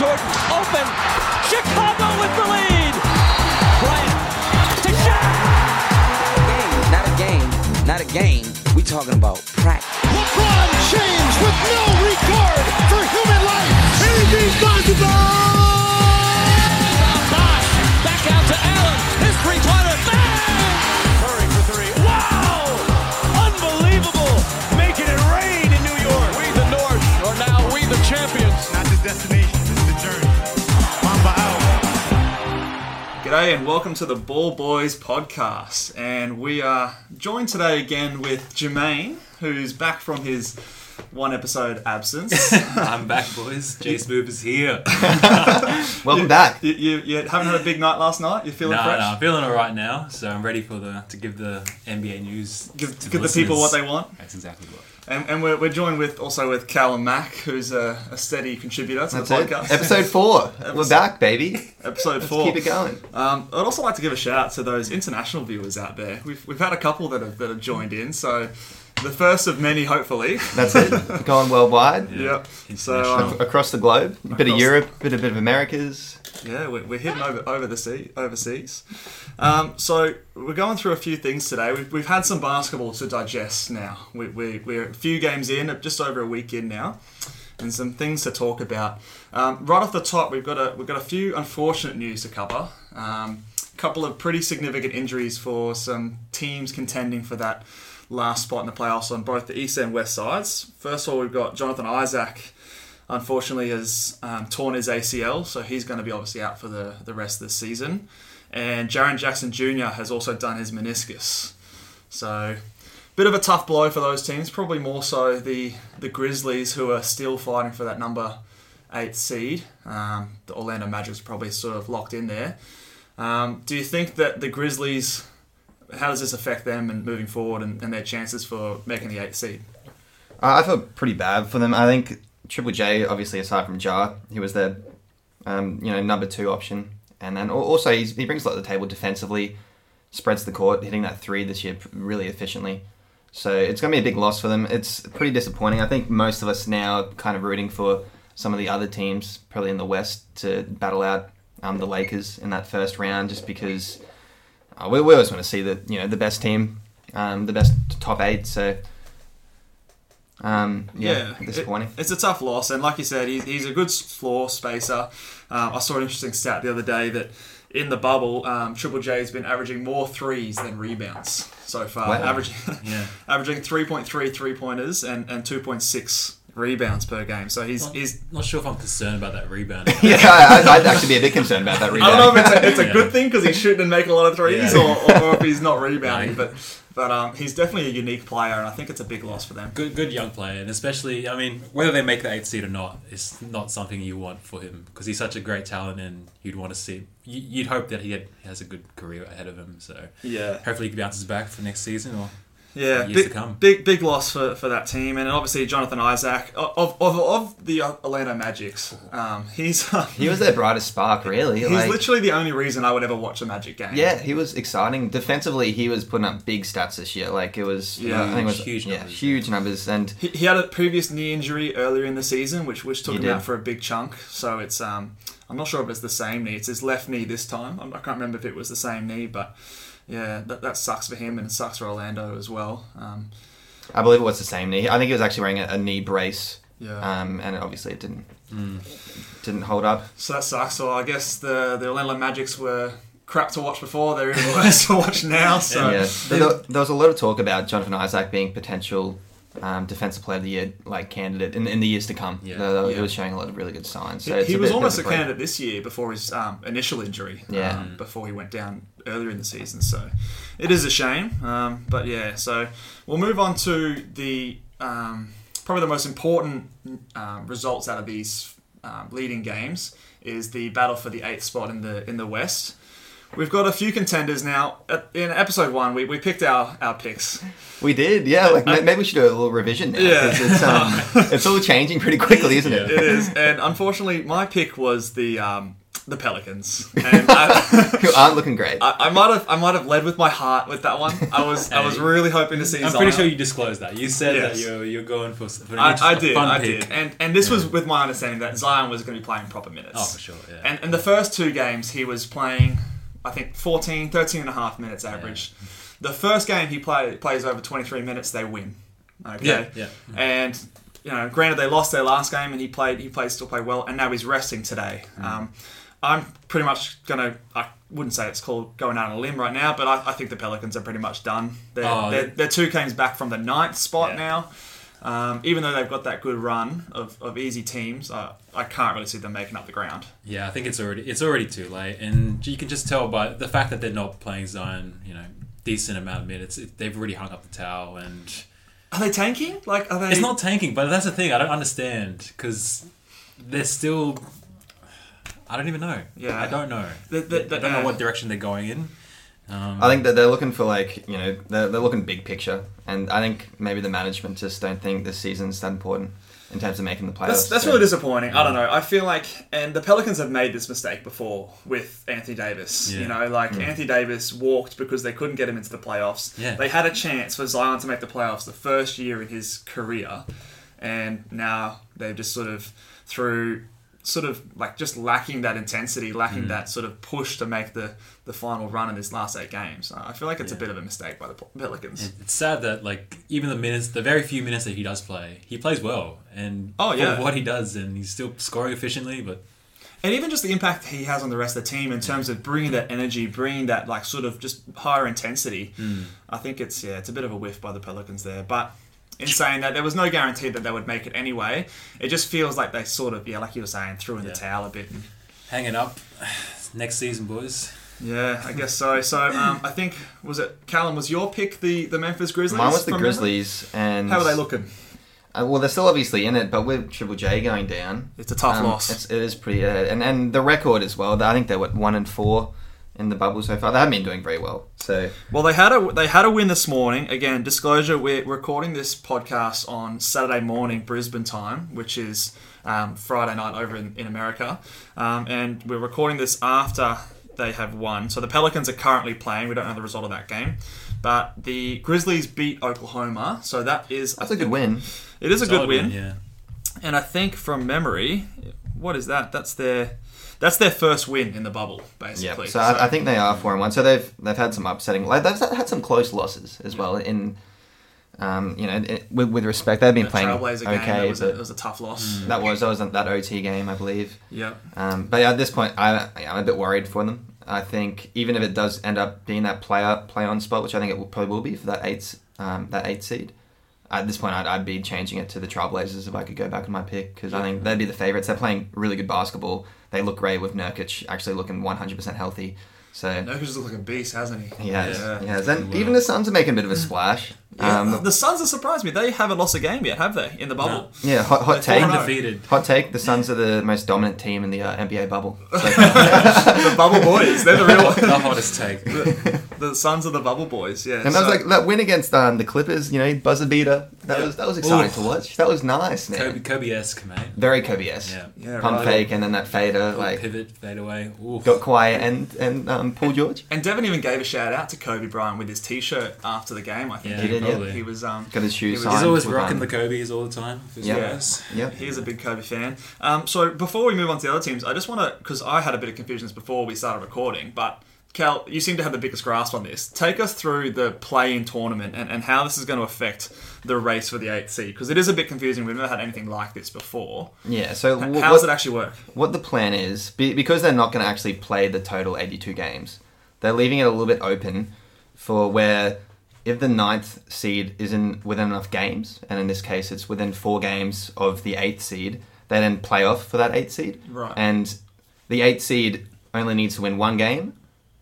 Jordan open. Chicago with the lead. Bryant to Shaq. game, not a game, not a game. We talking about practice. LeBron James with no regard for human life. Anything's possible. Bosh G'day and welcome to the Ball Boys podcast. And we are joined today again with Jermaine, who's back from his one episode absence. I'm back, boys. J Smooth is here. Welcome back. you, you, you haven't had a big night last night? You're feeling no, fresh? no, I'm feeling all right now, so I'm ready for the to give the NBA news. Give, to give the people what they want. That's exactly what. And, and we're, we're joined with also with Callum Mack, who's a, a steady contributor to That's the it. podcast. Episode four. We're back, baby. Episode Let's four. keep it going. Um, I'd also like to give a shout out to those international viewers out there. We've, we've had a couple that have, that have joined in, so the first of many, hopefully. That's it. Going worldwide. Yep. So um, Across the globe. A bit of Across- Europe, bit of bit of Americas. Yeah, we're, we're heading over over the sea overseas. Um, so we're going through a few things today. We've, we've had some basketball to digest now. We, we, we're a few games in, just over a week in now, and some things to talk about. Um, right off the top, we've got a we've got a few unfortunate news to cover. Um, a couple of pretty significant injuries for some teams contending for that last spot in the playoffs on both the east and west sides. First of all, we've got Jonathan Isaac unfortunately has um, torn his ACL, so he's going to be obviously out for the, the rest of the season. And Jaren Jackson Jr. has also done his meniscus. So, bit of a tough blow for those teams. Probably more so the the Grizzlies, who are still fighting for that number eight seed. Um, the Orlando Magic's probably sort of locked in there. Um, do you think that the Grizzlies? How does this affect them and moving forward and, and their chances for making the eight seed? Uh, I feel pretty bad for them. I think Triple J, obviously, aside from Ja, he was their um, you know number two option, and then also he brings a lot to the table defensively, spreads the court, hitting that three this year really efficiently. So it's going to be a big loss for them. It's pretty disappointing. I think most of us now are kind of rooting for some of the other teams, probably in the West, to battle out um, the Lakers in that first round, just because uh, we, we always want to see the you know the best team, um, the best top eight. So. Um, yeah, it- disappointing. it's a tough loss, and like you said, he's, he's a good floor spacer. Um, I saw an interesting stat the other day that in the bubble, um, Triple J has been averaging more threes than rebounds so far, Wow. averaging Yeah. averaging 3.3 three pointers and, and 2.6 rebounds per game. So he's Not, he's. not sure if I'm concerned about that rebound. yeah, I, I'd actually be a bit concerned about that rebound. I don't know if it's a, it's a Yeah. good thing because he's shooting and making a lot of threes, Yeah. or, or, or if he's not rebounding. But but um, he's definitely a unique player, and I think it's a big loss for them. Good, good young player, and especially, I mean, whether they make the eighth seed or not is not something you want for him because he's such a great talent, and you'd want to see. you- You'd hope that he had, has a good career ahead of him. So Yeah. hopefully he bounces back for next season. Or Yeah, years big, to come. big big loss for, for that team, and obviously Jonathan Isaac of of, of the Orlando Magics. Um, he's He was their brightest spark, really. he's like, literally the only reason I would ever watch a Magic game. yeah, he was exciting. Defensively, he was putting up big stats this year. Like it was, Yeah. I think it was Huge yeah, numbers. huge numbers. And He, he had a previous knee injury earlier in the season, which which took him did. out for a big chunk. So it's um, I'm not sure if it's the same knee. It's his left knee this time. I can't remember if it was the same knee, but yeah, that, that sucks for him and it sucks for Orlando as well. Um, I believe it was the same knee. I think he was actually wearing a, a knee brace. Yeah. Um, and obviously it didn't didn't hold up. So that sucks. So I guess the the Orlando Magics were crap to watch before. They're even worse to watch now. So yeah, there, there was a lot of talk about Jonathan Isaac being potential um, defensive player of the year like candidate in, in the years to come. Yeah. Though Yeah. He was showing a lot of really good signs. So he, he was bit- almost a bit candidate this year before his um, initial injury. Yeah. um, before he went down earlier in the season. So it is a shame. Um, but yeah, so we'll move on to the um, probably the most important um, results out of these um, leading games is the battle for the eighth spot in the in the West. We've got a few contenders now. In episode one, we, we picked our, our picks. We did, yeah. Like ma- maybe we should do a little revision now. Yeah. 'cause It's, um, it's all changing pretty quickly, isn't it? It is, and unfortunately, my pick was the um, the Pelicans. And I, Who aren't looking great. I, I might have I might have led with my heart with that one. I was I was really hoping to see. I'm Zion. pretty sure you disclosed that. You said Yes. that you're you're going for, for an I, int- I a did, fun I pick. did, and and this was with my understanding that Zion was going to be playing proper minutes. Oh, for sure, yeah. And and the first two games he was playing, I think 14, 13 and a half minutes average. The first game he play, plays over 23 minutes, they win. Okay. Yeah, yeah. And you know, granted they lost their last game, and he played he played still played well, and now he's resting today. Mm. Um, I'm pretty much gonna. I wouldn't say it's called going out on a limb right now, but I, I think the Pelicans are pretty much done. They're, Oh, they're, yeah. they're two games back from the ninth spot Yeah. now. Um, even though they've got that good run of, of easy teams, uh, I can't really see them making up the ground. Yeah, I think it's already it's already too late, and you can just tell by the fact that they're not playing Zion, you know, decent amount of minutes. It, they've already hung up the towel, and Are they tanking? Like, are they? it's not tanking. But that's the thing I don't understand because they're still. I don't even know. Yeah. I don't know. The- the- the- I don't know uh, what direction they're going in. Um, I think that they're looking for like you know they're, they're looking big picture, and I think maybe the management just don't think this season's that important in terms of making the playoffs. That's, that's So- really disappointing. I don't know. I feel like, and the Pelicans have made this mistake before with Anthony Davis. Yeah. You know, like Hmm. Anthony Davis walked because they couldn't get him into the playoffs. Yeah. They had a chance for Zion to make the playoffs the first year in his career, and now they've just sort of through sort of like just lacking that intensity, lacking hmm. that sort of push to make the the final run in this last eight games. I feel like it's a bit of a mistake by the Pelicans. It's sad that like even the minutes, the very few minutes that he does play, he plays well, and Oh, yeah. what he does, and he's still scoring efficiently. But and even just the impact he has on the rest of the team in terms of bringing that energy, bringing that like sort of just higher intensity. Hmm. I think it's yeah, it's a bit of a whiff by the Pelicans there. But in saying that, there was no guarantee that they would make it anyway. It just feels like they sort of yeah, like you were saying, threw in Yeah. the towel a bit. And hanging up next season, boys. Yeah, I guess so. So um, I think was it Callum was your pick the the Memphis Grizzlies? Mine was the from memory? Grizzlies, and How are they looking? Uh, well, they're still obviously in it, but with Triple J going down, It's a tough um, loss. It's, it is pretty, uh, and and the record as well. I think they're what one and four in the bubble so far. They haven't been doing very well. So Well, they had a they had a win this morning. Again, disclosure: we're recording this podcast on Saturday morning Brisbane time, which is um, Friday night over in, in America, um, and we're recording this after they have won. So the Pelicans are currently playing. We don't know the result of that game, but the Grizzlies beat Oklahoma, so that is that's a good win. It is a good Solid win, yeah. and I think from memory, what is that? That's their that's their first win in the bubble, basically. Yeah. basically. So, I, I think they are four and one. So they've they've had some upsetting. Like they've had some close losses as well. In um, you know, it, with, with respect, they've been the playing Trailblazer game okay. that was, a, it was a tough loss. that was that was that OT game, I believe. Yeah. Um, but at this point, I, I'm a bit worried for them. I think even if it does end up being that player play on spot, which I think it will, probably will be for that eight um, that eight seed, at this point I'd, I'd be changing it to the Trailblazers if I could go back on my pick because I think they'd be the favorites. They're playing really good basketball. They look great with Nurkic actually looking 100% healthy. So Nurkic looks like a beast, hasn't he? he has, Yeah. he has. And even the Suns are making a bit of a splash. Yeah, Um, the Suns have surprised me. They haven't lost a game yet, have they? In the bubble. yeah, hot, hot take. 4-0. Undefeated. Hot take. The Suns are the most dominant team in the uh, NBA bubble. So, the bubble boys. They're the real. The hottest take. the, the Suns are the bubble boys. Yeah. And that was like that win against um, the Clippers, you know, buzzer beater. That Yeah. was that was exciting Oof. to watch. That was nice, man. Kobe, Kobe-esque, mate. Very Kobe-esque. Yeah. Yeah, Pump right. fake and then that fader, Little like pivot, fade away. Oof. got quiet and and um, Paul George And Devin even gave a shout out to Kobe Bryant with his T-shirt after the game. I think Yeah, He did, yeah. he was. Um, got his shoes He was- He's always rocking um, the Kobe's all the time. Yeah. guys. Yeah, He is a big Kobe fan. Um, so before we move on to the other teams, I just want to, because I had a bit of confusion before we started recording, but Cal, you seem to have the biggest grasp on this. Take us through the play-in tournament and, and how this is going to affect the race for the eighth seed, because it is a bit confusing. We've never had anything like this before. yeah. So H- wh- How what, does it actually work? what the plan is be, because they're not going to actually play the total 82 games. They're leaving it a little bit open for where if the ninth seed isn't within enough games, and in this case it's within four games of the eighth seed, they then play off for that eighth seed. Right. And the eighth seed only needs to win one game.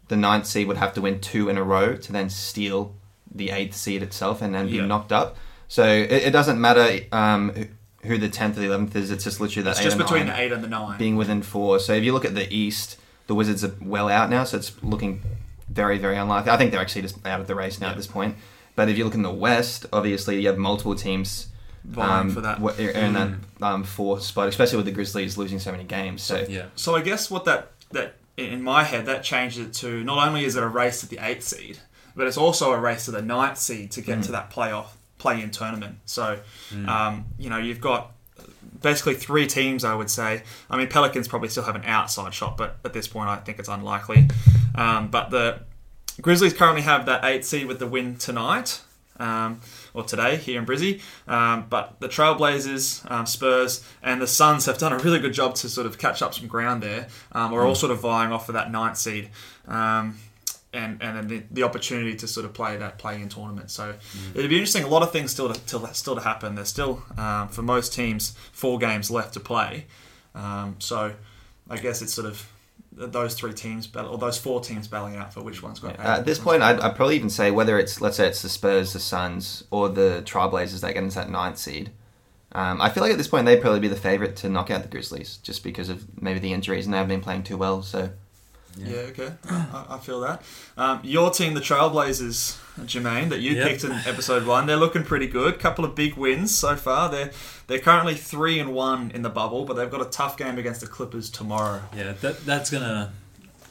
The ninth seed would have to win two in a row to then steal the eighth seed itself and then be knocked up. So it, it doesn't matter um, who- who the tenth or the eleventh is. It's just literally that It's just between the eight and the nine. being within four. So if you look at the East, the Wizards are well out now, so it's looking very, very unlikely. I think they're actually just out of the race now Yeah. at this point. But if you look in the West, obviously you have multiple teams Vying um, for that. w- in that um, fourth spot, especially with the Grizzlies losing so many games. So Yeah. So I guess what that that in my head that changes it to not only is it a race to the eighth seed, but it's also a race to the ninth seed to get to that playoff play-in tournament. So, um, you know, you've got basically three teams, I would say. I mean, Pelicans probably still have an outside shot, but at this point, I think it's unlikely. Um, but the Grizzlies currently have that eight seed with the win tonight. Um, or today here in Brizzy, um, but the Trailblazers, um, Spurs, and the Suns have done a really good job to sort of catch up some ground there. Um, we're all sort of vying off for that ninth seed, um, and and then the, the opportunity to sort of play that play-in tournament. So it'd be interesting. A lot of things still to, still still to happen. There's still um, for most teams four games left to play. Um, so I guess it's sort of those three teams battle, or those four teams battling it out for which one's got. Uh, at this point, I'd, I'd probably even say whether it's let's say it's the Spurs, the Suns, or the Trailblazers that get into that ninth seed. Um, I feel like at this point they'd probably be the favourite to knock out the Grizzlies, just because of maybe the injuries and they haven't been playing too well. So Yeah, okay. I, I feel that. Um, your team, the Trailblazers, Jermaine, that you Yep. picked in episode one, they're looking pretty good. Couple of big wins so far. They're they're currently three and one in the bubble, but they've got a tough game against the Clippers tomorrow. Yeah, that, that's gonna.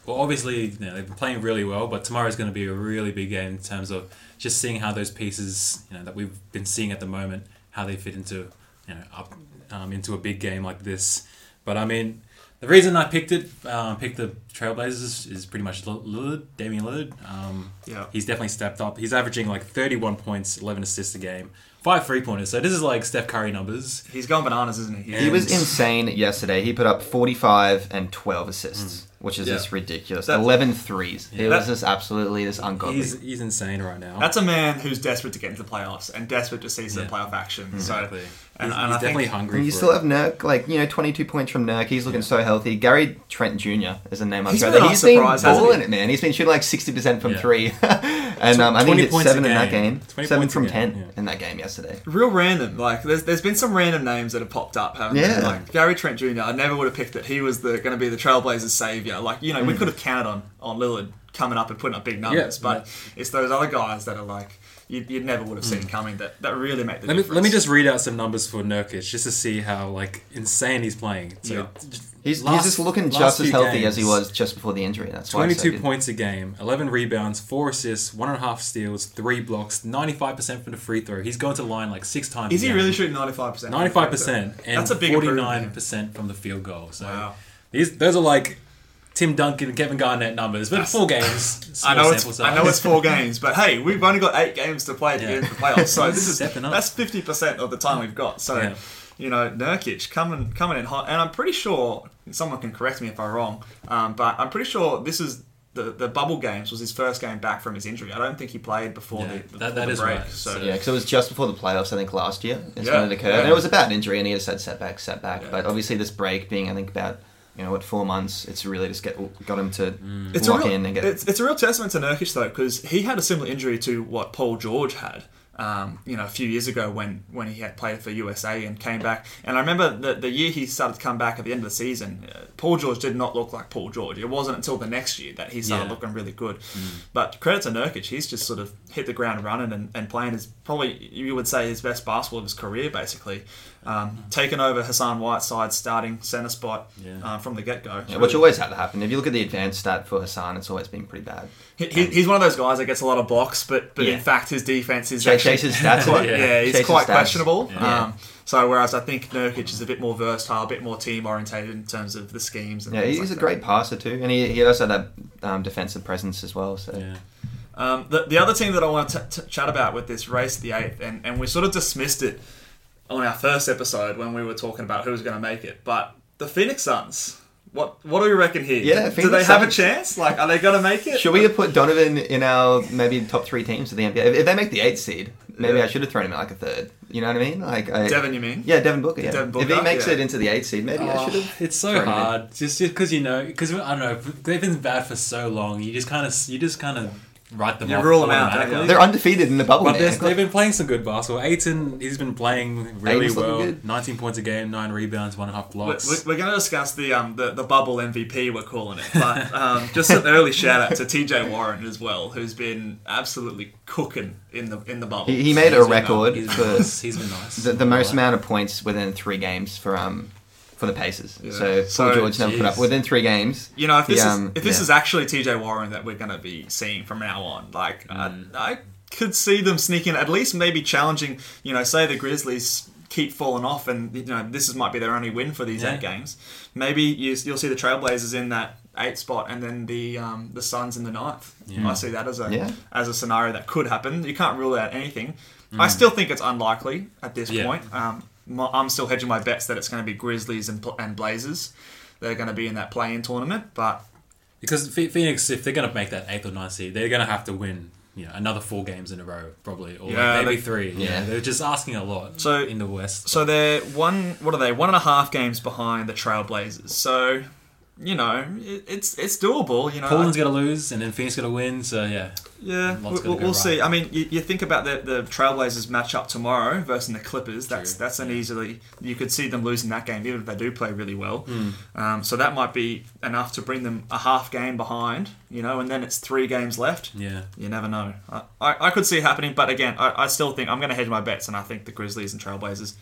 Well, obviously, you know, they've been playing really well, but tomorrow is going to be a really big game in terms of just seeing how those pieces, you know, that we've been seeing at the moment, how they fit into, you know, up um, into a big game like this. But I mean, the reason I picked it, um, picked the Trailblazers, is pretty much Lill- Lillard, Damian Lillard. Um, Yeah. he's definitely stepped up. He's averaging like 31 points, 11 assists a game, five three pointers. So this is like Steph Curry numbers. He's going bananas, isn't he? Yeah. he was insane yesterday. He put up 45 and 12 assists, which is Yeah. just ridiculous. That- 11 threes. It That- was just absolutely just ungodly. He's he's insane right now. That's a man who's desperate to get into the playoffs and desperate to see some Yeah. playoff action. exactly. So, he's and, he's and I definitely think hungry. And you for still it. have Nurk, like, you know, 22 points from Nurk. He's looking so healthy. Gary Trent Jr. is a name I've He's heard. been a He's nice been surprise, hasn't balling he? it, man. He's been shooting like 60% from Yeah. three. and um, I think 20 he hit points a 7 in that game. game. 20 7 points a from game, 10 yeah. in that game yesterday. real random. Like there's there's been some random names that have popped up, haven't Yeah. there? Like Gary Trent Jr. I never would have picked that he was the going to be the Trailblazers' savior. Like you know, Mm. we could have counted on on Lillard coming up and putting up big numbers, Yeah, but it's those other guys that are like you you never would have seen coming that that really make the Mm. Let me difference. let me just read out some numbers for Nurkic just to see how like insane he's playing. So Yeah. just- He's, last- he's just looking just as few healthy as he was just before the injury. That's why it's so 22 good. points a game, 11 rebounds, 4 assists, 1.5 steals, 3 blocks, 95% from the free throw. He's going to the line like 6 times. Is a he game. really shooting ninety five percent? 95% And That's a big 49% from the field goal. So Wow. these those are like Tim Duncan and Kevin Garnett numbers, but four games. I know sample it's I know it's four games, but hey, we've only got eight games to play to Yeah. get into the playoffs. So this is that's fifty percent of the time we've got. So Yeah. you know, Nurkic coming coming in hot, and I'm pretty sure someone can correct me if I'm wrong, um, but I'm pretty sure this is. The, the bubble games was his first game back from his injury. I don't think he played before Yeah, the, that- before that the is break. right. So, So- Yeah, because it was just before the playoffs, I think, last year. Is Yeah, when it occurred. yeah. And it was a bad injury, and he just had setback, setback. Yeah. But obviously, this break being, I think, about you know what four months, it's really just get got him to it's a lock real, in and get. it's, it's a real testament to Nurkic though because he had a similar injury to what Paul George had. Um, you know, a few years ago when when he had played for USA and came back. And I remember the the year he started to come back at the end of the season, uh, Paul George did not look like Paul George. It wasn't until the next year that he started Yeah. looking really good. But credit to Nurkic, he's just sort of hit the ground running and, and playing his probably you would say his best basketball of his career, basically. Um, taking over Hassan Whiteside's starting center spot Yeah. uh, from the get go. Yeah, which always had to happen. If you look at the advanced stat for Hassan, it's always been pretty bad. He, he, he's one of those guys that gets a lot of blocks, but but Yeah. in fact his defense is Chase- actually Chase's stats, quite, yeah. yeah, he's Chase's quite stats. questionable. Yeah. Um, so whereas I think Nurkic is a bit more versatile, a bit more team orientated in terms of the schemes. And Yeah, he's like a that. great passer too, and he, he also had that um, defensive presence as well. So Yeah. Um, the, the other team that I want to t- t- chat about with this race the eighth, and, and we sort of dismissed it on our first episode when we were talking about who was going to make it, but the Phoenix Suns. What what do we reckon here? Yeah, do Phoenix they have a chance? Like, are they going to make it? should we have put Donovan in our maybe top three teams of the NBA? If, if they make the eighth seed, maybe Yeah. I should have thrown him at like a third. You know what I mean? Like I, Devin, you mean? Yeah, Devin Booker. Yeah. Devin if he makes yeah. it into the eighth seed, maybe I oh, should have. It's so thrown him in. hard, just because you know, because I don't know, they've been bad for so long. You just kind of, you just kind of write them You off rule them out, automatically. They're undefeated in the bubble. But man. there's- they've been playing some good basketball. Ayton, he's been playing really Ayton's looking well. good. 19 points a game, nine rebounds, one and a half We're, blocks. we're going to discuss the um the, the bubble MVP we're calling it, but um, just an early shout out to TJ Warren as well, who's been absolutely cooking in the in the bubble. He, he made a He's been record nice. He's for nice. He's been nice. the, the most amount of points within three games for um for the Pacers. Yeah. So So, George never put up within three games. You know, if this um, is if this yeah. is actually TJ Warren that we're going to be seeing from now on, like Mm. I, I could see them sneaking, at least maybe challenging. You know, say the Grizzlies keep falling off, and you know this is, might be their only win for these Yeah. eight games. Maybe you, you'll see the Trailblazers in that eight spot, and then the um, the Suns in the ninth. I see that as a as a scenario that could happen. You can't rule out anything. I still think it's unlikely at this point. Um, my, I'm still hedging my bets that it's going to be Grizzlies and, and Blazers. They're going to be in that play-in tournament, but Because Phoenix, if they're going to make that eighth or ninth seed, they're going to have to win. You know, another four games in a row, probably, or Yeah, maybe they- three. Yeah, Yeah. they're just asking a lot. So- in the West, So they're one. What are they? One and a half games behind the Trailblazers. So, you know, it, it's it's doable. You know, Portland's going to lose, and then Phoenix going to win. So yeah, yeah, lots we'll, we'll, we'll see. I mean, you, you think about the the Trailblazers match up tomorrow versus the Clippers. That's True. that's an easily you could see them losing that game even if they do play really well. Hmm. Um, so that might be enough to bring them a half game behind. You know, and then it's three games left. yeah. You never know. I, I, I could see it happening, but again, I, I still think I'm going to hedge my bets, and I think the Grizzlies and Trailblazers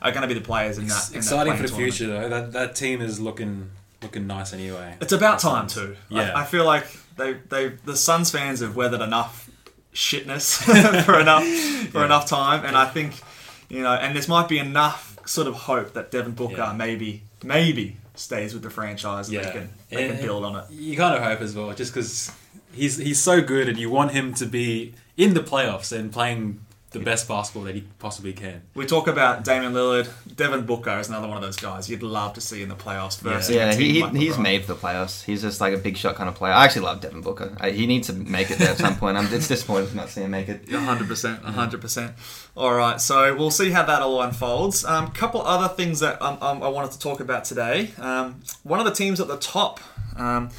are going to be the players in that. In that exciting for the tournament. future though. That that team is looking looking nice anyway. It's about time too. Yeah. I, I feel like they they the Suns fans have weathered enough shitness for enough for Yeah. enough time, and I think you know, and this might be enough sort of hope that Devin Booker Yeah. maybe maybe stays with the franchise and Yeah, they can they And- can build on it. You kind of hope as well, just because he's he's so good, and you want him to be in the playoffs and playing the best basketball that he possibly can. We talk about Damian Lillard, Devin Booker is another one of those guys you'd love to see in the playoffs versus a Yeah, he, he, like he's made for the playoffs. He's just like a big shot kind of player. I actually love Devin Booker. Uh, he needs to make it there at some point. I'm it's disappointed not seeing him make it. hundred percent, hundred percent. All right, so we'll see how that all unfolds. A um, couple other things that um, um, I wanted to talk about today. Um, one of the teams at the top, um,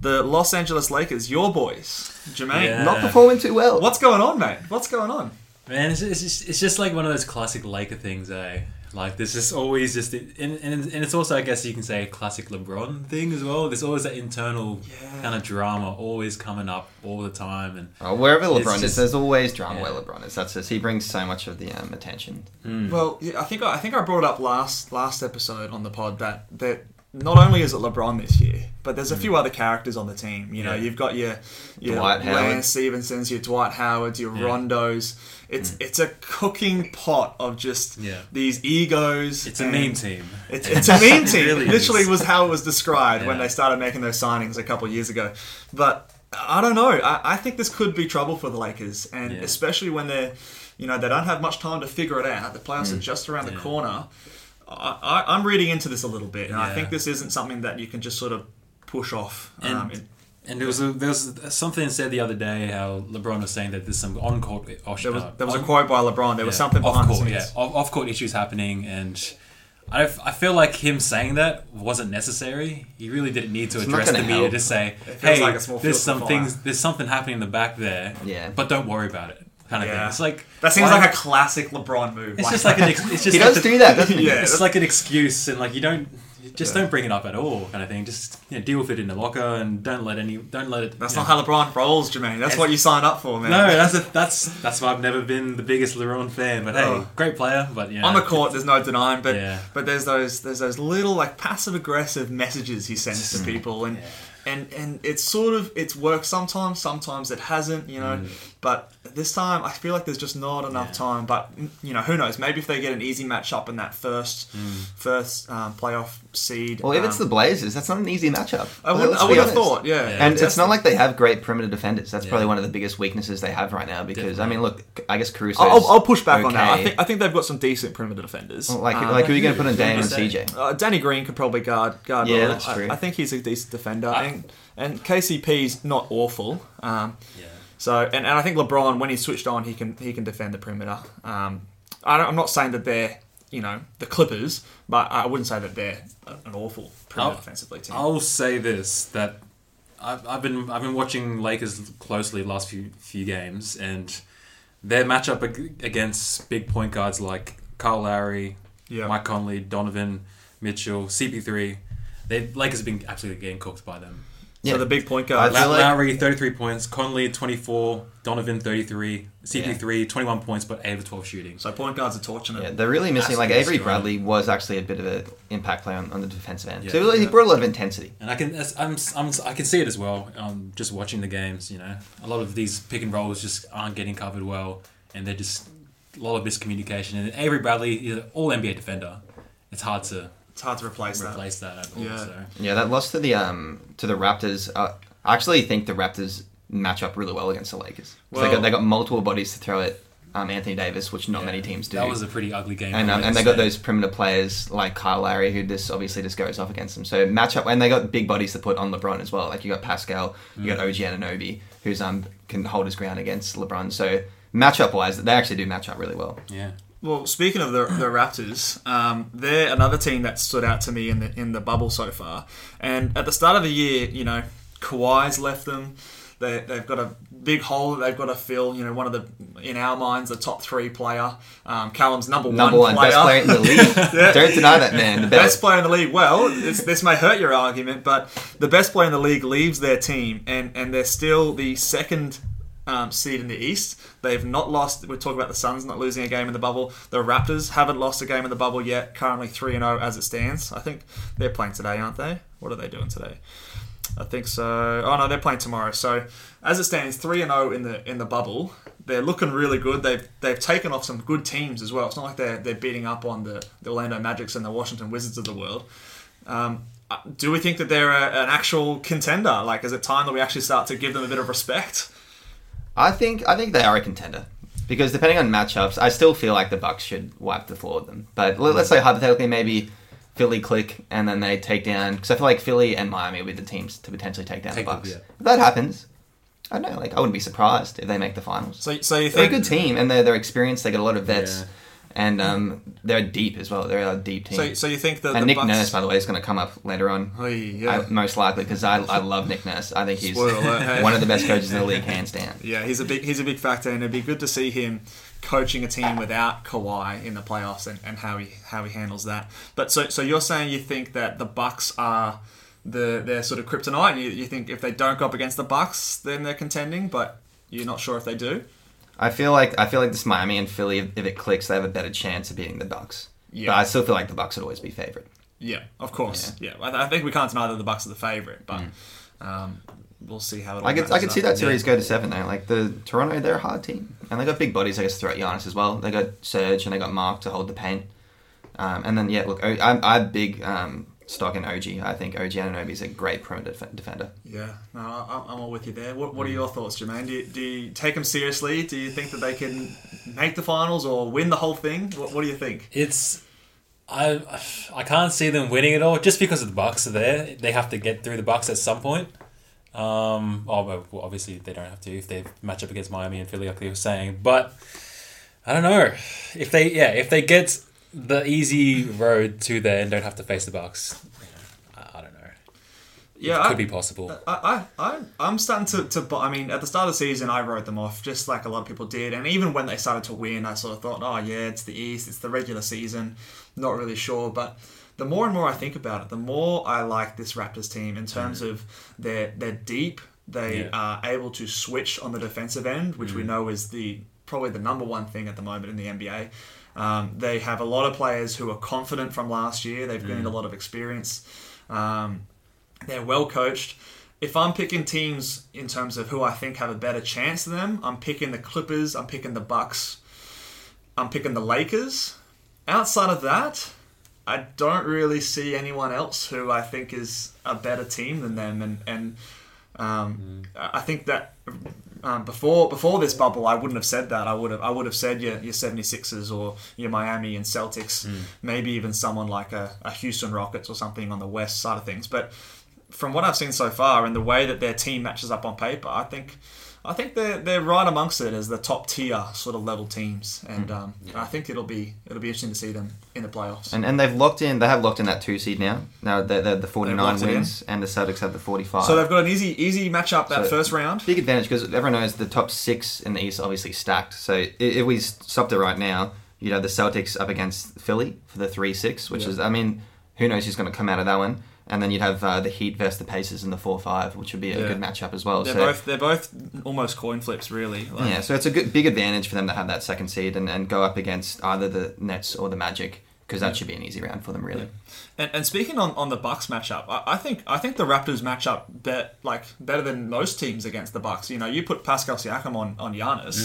the Los Angeles Lakers, your boys, Jermaine. Yeah. Not performing too well. What's going on, mate? What's going on? Man, it's, it's, just, it's just like one of those classic Laker things, eh? Like there's just always just, and, and, and it's also I guess you can say a classic LeBron thing as well. There's always that internal Yeah. kind of drama always coming up all the time, and Oh, wherever It's LeBron is, there's always drama yeah. where LeBron is. That's just he brings so much of the um, attention. Well, yeah, I think I, I think I brought it up last last episode on the pod that that not only is it LeBron this year, but there's a few other characters on the team. You know, Yeah. you've got your your Dwight Howard. Lance Stephensons, your Dwight Howards, your Yeah. Rondos. It's it's a cooking pot of just Yeah. these egos. it's a meme team. It's, it's a meme team. really Literally is. was how it was described when they started making those signings a couple of years ago. But I don't know. I, I think this could be trouble for the Lakers, and especially when they're, you know, they don't have much time to figure it out. The playoffs are just around the Mm. Corner. I, I, I'm reading into this a little bit, and I think this isn't something that you can just sort of push off. um, And- in- And there was a, there was something said the other day how LeBron was saying that there's some on court. there was there was a quote by LeBron. There was something off court. yeah, off, off court issues happening, and I, I feel like him saying that wasn't necessary. He really didn't need to It's address the gonna media help. to say, "Hey, like there's some things, there's something happening in the back there, Yeah. but don't worry about it." Kind of Yeah. thing. It's like That seems why- like a classic LeBron move. It's just like an. Ex, it's just He like does the- do that, doesn't he? Yeah. It's like an excuse, and like you don't. you Just don't bring it up at all, kind of thing. Just you know, deal with it in the locker, and don't let any, don't let it. That's not know- how LeBron rolls, Jermaine. That's It's- what you signed up for, man. No, that's a, that's that's why I've never been the biggest LeBron fan. But hey, Oh. great player. But yeah, on the court, there's no denying, but Yeah. but there's those there's those little like passive aggressive messages he sends Mm. to people, and and and it's sort of it's worked sometimes, sometimes it hasn't, you know. But this time, I feel like there's just not enough. Yeah. time. But you know, who knows? Maybe if they get an easy matchup in that first Mm. first um, playoff seed. Well, if it's the um, Blazers, that's not an easy matchup. I would, I would have honest. thought, yeah. Yeah. And it's not like they have great perimeter defenders. That's Yeah. probably one of the biggest weaknesses they have right now. Because I mean, look, I guess Caruso. I'll, I'll push back on that. I think I think they've got some decent perimeter defenders. like Um, like who are you going to put in who Dame and would you? CJ? Uh, Danny Green could probably guard guard. Yeah, well. that's I- true. I, think he's a decent defender, I- and, and KCP's not awful. Um, Yeah. So, and, and I think LeBron, when he's switched on, he can he can defend the perimeter. Um, I don't, I'm not saying that they're you know the Clippers, but I wouldn't say that they're an awful perimeter I'll- defensively team. I'll say this that I've, I've been I've been watching Lakers closely the last few few games, and their matchup against big point guards like Kyle Lowry, Yeah. Mike Conley, Donovan Mitchell, CP3, they Lakers have been absolutely getting cooked by them. Yeah. So the big point I guard. feel La- like- Lowry, 33 points. Conley, 24. Donovan, 33. CP3, 21 points, but 8 of 12 shooting. So point guards are torching it. Yeah, they're really missing. Like That's Avery strong. Bradley was actually a bit of an impact player on, on the defensive end. Yeah. so he brought a lot of intensity. And I can, I'm, I'm, I can see it as well. Um, just watching the games, you know, a lot of these pick and rolls just aren't getting covered well, and they're just a lot of miscommunication. And Avery Bradley, is an all NBA defender. It's hard to It's hard to replace that. replace that at all. Yeah. So. Yeah, that loss to the um to the Raptors. Uh, I actually think the Raptors match up really well against the Lakers. 'Cause they Well- got they got multiple bodies to throw at um, Anthony Davis, which not Yeah. many teams do. That was a pretty ugly game. and um, and they got those perimeter players like Kyle Lowry, who just obviously just goes off against them. So matchup, and they got big bodies to put on LeBron as well. Like you got Pascal, you got OG Anunoby, who's um can hold his ground against LeBron. So matchup wise, they actually do match up really well. Yeah. Well, speaking of the, the Raptors, um, they're another team that stood out to me in the in the bubble so far. And at the start of the year, you know, Kawhi's left them. They, they've got a big hole that they've got to fill. You know, one of the in our minds the top three player. Um, Callum's number, Number one, player. best player in the league. Don't deny that man. The best best. player in the league. Well, this may hurt your argument, but the best player in the league leaves their team, and, and they're still the second um, seed in the East. They've not lost. We talk about the Suns not losing a game in the bubble. The Raptors haven't lost a game in the bubble yet. Currently three and zero as it stands. I think they're playing today, aren't they? What are they doing today? I think so. Oh no, they're playing tomorrow. So as it stands, three and zero in the in the bubble. They're looking really good. They've they've taken off some good teams as well. It's not like they're they're beating up on the, the Orlando Magics and the Washington Wizards of the world. Um, uh, do we think that they're a, an actual contender? Like, is it time that we actually start to give them a bit of respect? I think I think they are a contender because depending on matchups, I still feel like the Bucks should wipe the floor with them. But let- let's say mm. hypothetically, maybe Philly click and then they take down because I feel like Philly and Miami will be the teams to potentially take down Take the them, Bucks. yeah. If that happens, I don't know. Like I wouldn't be surprised if they make the finals. So, so you they're a good team and they're they're experienced. They got a lot of vets Yeah. And um, they're deep as well. They're a deep team. So, so you think that and the Nick Bucks, Nurse, by the way, is going to come up later on. Oh, yeah. I, most likely because I, I love Nick Nurse. I think he's alert, hey. one of the best coaches in the league, hands down. Yeah, he's a big he's a big factor, and it'd be good to see him coaching a team without Kawhi in the playoffs and, and how he how he handles that. But so so you're saying you think that the Bucks are the their sort of kryptonite, and you, you think if they don't go up against the Bucks, then they're contending, but you're not sure if they do. I feel like I feel like this Miami and Philly, if, if it clicks, they have a better chance of beating the Bucks. Yeah. But I still feel like the Bucks would always be favorite. Yeah, of course. Yeah, I, I think we can't deny that the Bucks are the favorite, but um, we'll see how it. all I could I could see that series go to seven though. Like the Toronto, they're a hard team, and they got big bodies. I guess throughout Giannis as well. They got Serge and they got Marc to hold the paint. Um, and then yeah, look, I'm I'm big um, stock in OG. I think OG Anunoby is a great perimeter def- defender. Yeah, no, I, I'm all with you there. What, what are your thoughts, Jermaine? Do you, do you take them seriously? Do you think that they can make the finals or win the whole thing? What, what do you think? It's I I can't see them winning it all just because of the Bucks are there. They have to get through the Bucks at some point. Um, oh, well, well, obviously they don't have to if they match up against Miami and Philly, like they were saying. But I don't know if they yeah if they get the easy road to there and don't have to face the Bucks. I, I don't know. Yeah, it could I, be possible. I, I, I, I'm starting to, to. I mean, at the start of the season, I wrote them off just like a lot of people did, and even when they started to win, I sort of thought, oh yeah, it's the East, it's the regular season. Not really sure, but the more and more I think about it, the more I like this Raptors team in terms mm. of they're they're deep. They Yeah. are able to switch on the defensive end, which we mm. know is the probably the number one thing at the moment in the NBA. Um, they have a lot of players who are confident from last year. They've gained a lot of experience. Um, they're well coached. If I'm picking teams in terms of who I think have a better chance than them, I'm picking the Clippers. I'm picking the Bucks. I'm picking the Lakers. Outside of that, I don't really see anyone else who I think is a better team than them. And and um, I think that um, before before this bubble, I wouldn't have said that. I would have I would have said your your 76ers or your Miami and Celtics, maybe even someone like a, a Houston Rockets or something on the west side of things. But from what I've seen so far and the way that their team matches up on paper, I think I think they're they're right amongst it as the top tier sort of level teams, and um, I think it'll be it'll be interesting to see them in the playoffs. And and they've locked in. They have locked in that two seed now. Now they're, they're the forty nine locked it in? wins, and the Celtics have the forty five. so they've got an easy easy matchup that So- first round. big advantage because everyone knows the top six in the East are obviously stacked. So if we stopped it right now, you know the Celtics up against Philly for the three six, which Yeah. is I mean who knows who's going to come out of that one. And then you'd have uh, the Heat versus the Pacers in the four five, which would be a Yeah. good matchup as well. They're so both they're both almost coin flips, really. Like, yeah, so it's a good big advantage for them to have that second seed and, and go up against either the Nets or the Magic because that should be an easy round for them, really. And, and speaking on, on the Bucks matchup, I, I think I think the Raptors match up bet like better than most teams against the Bucks. You know, you put Pascal Siakam on on Giannis.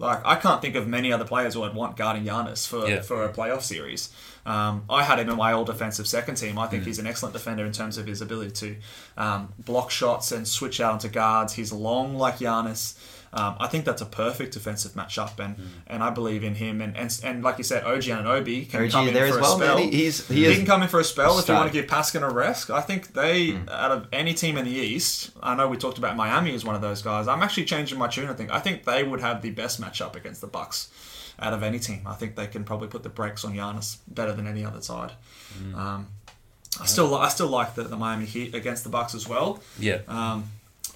Like I can't think of many other players who I'd want guarding Giannis for Yeah. for a playoff series. Um, I had him in my all defensive second team. I think he's an excellent defender in terms of his ability to um, block shots and switch out into guards. He's long like Giannis. Um, I think that's a perfect defensive matchup, and, and I believe in him. And, and and like you said, OG Obi can OG come in there for as a well, spell. man. He's- he he is can come in for a spell if you want to give Paskin a rest. I think they, out of any team in the East, I know we talked about Miami as one of those guys. I'm actually changing my tune. I think I think they would have the best matchup against the Bucks out of any team. I think they can probably put the brakes on Giannis better than any other side. Um, I still I still like the, the Miami Heat against the Bucks as well. Yeah. Um,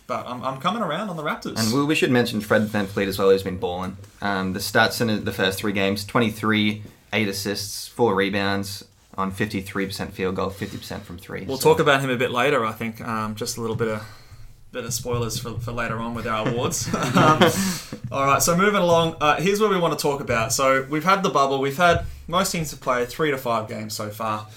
but I'm, I'm coming around on the Raptors. And we, we should mention Fred VanVleet as well, who's been balling. Um, the stats in the first three games 23, 8 assists, 4 rebounds on 53% field goal, 50% from 3. We'll So- talk about him a bit later. I think um, just a little bit of bit of spoilers for, for later on with our awards. um, all right, so moving along, uh, here's what we want to talk about. So we've had the bubble. We've had most teams have played three to five games so far.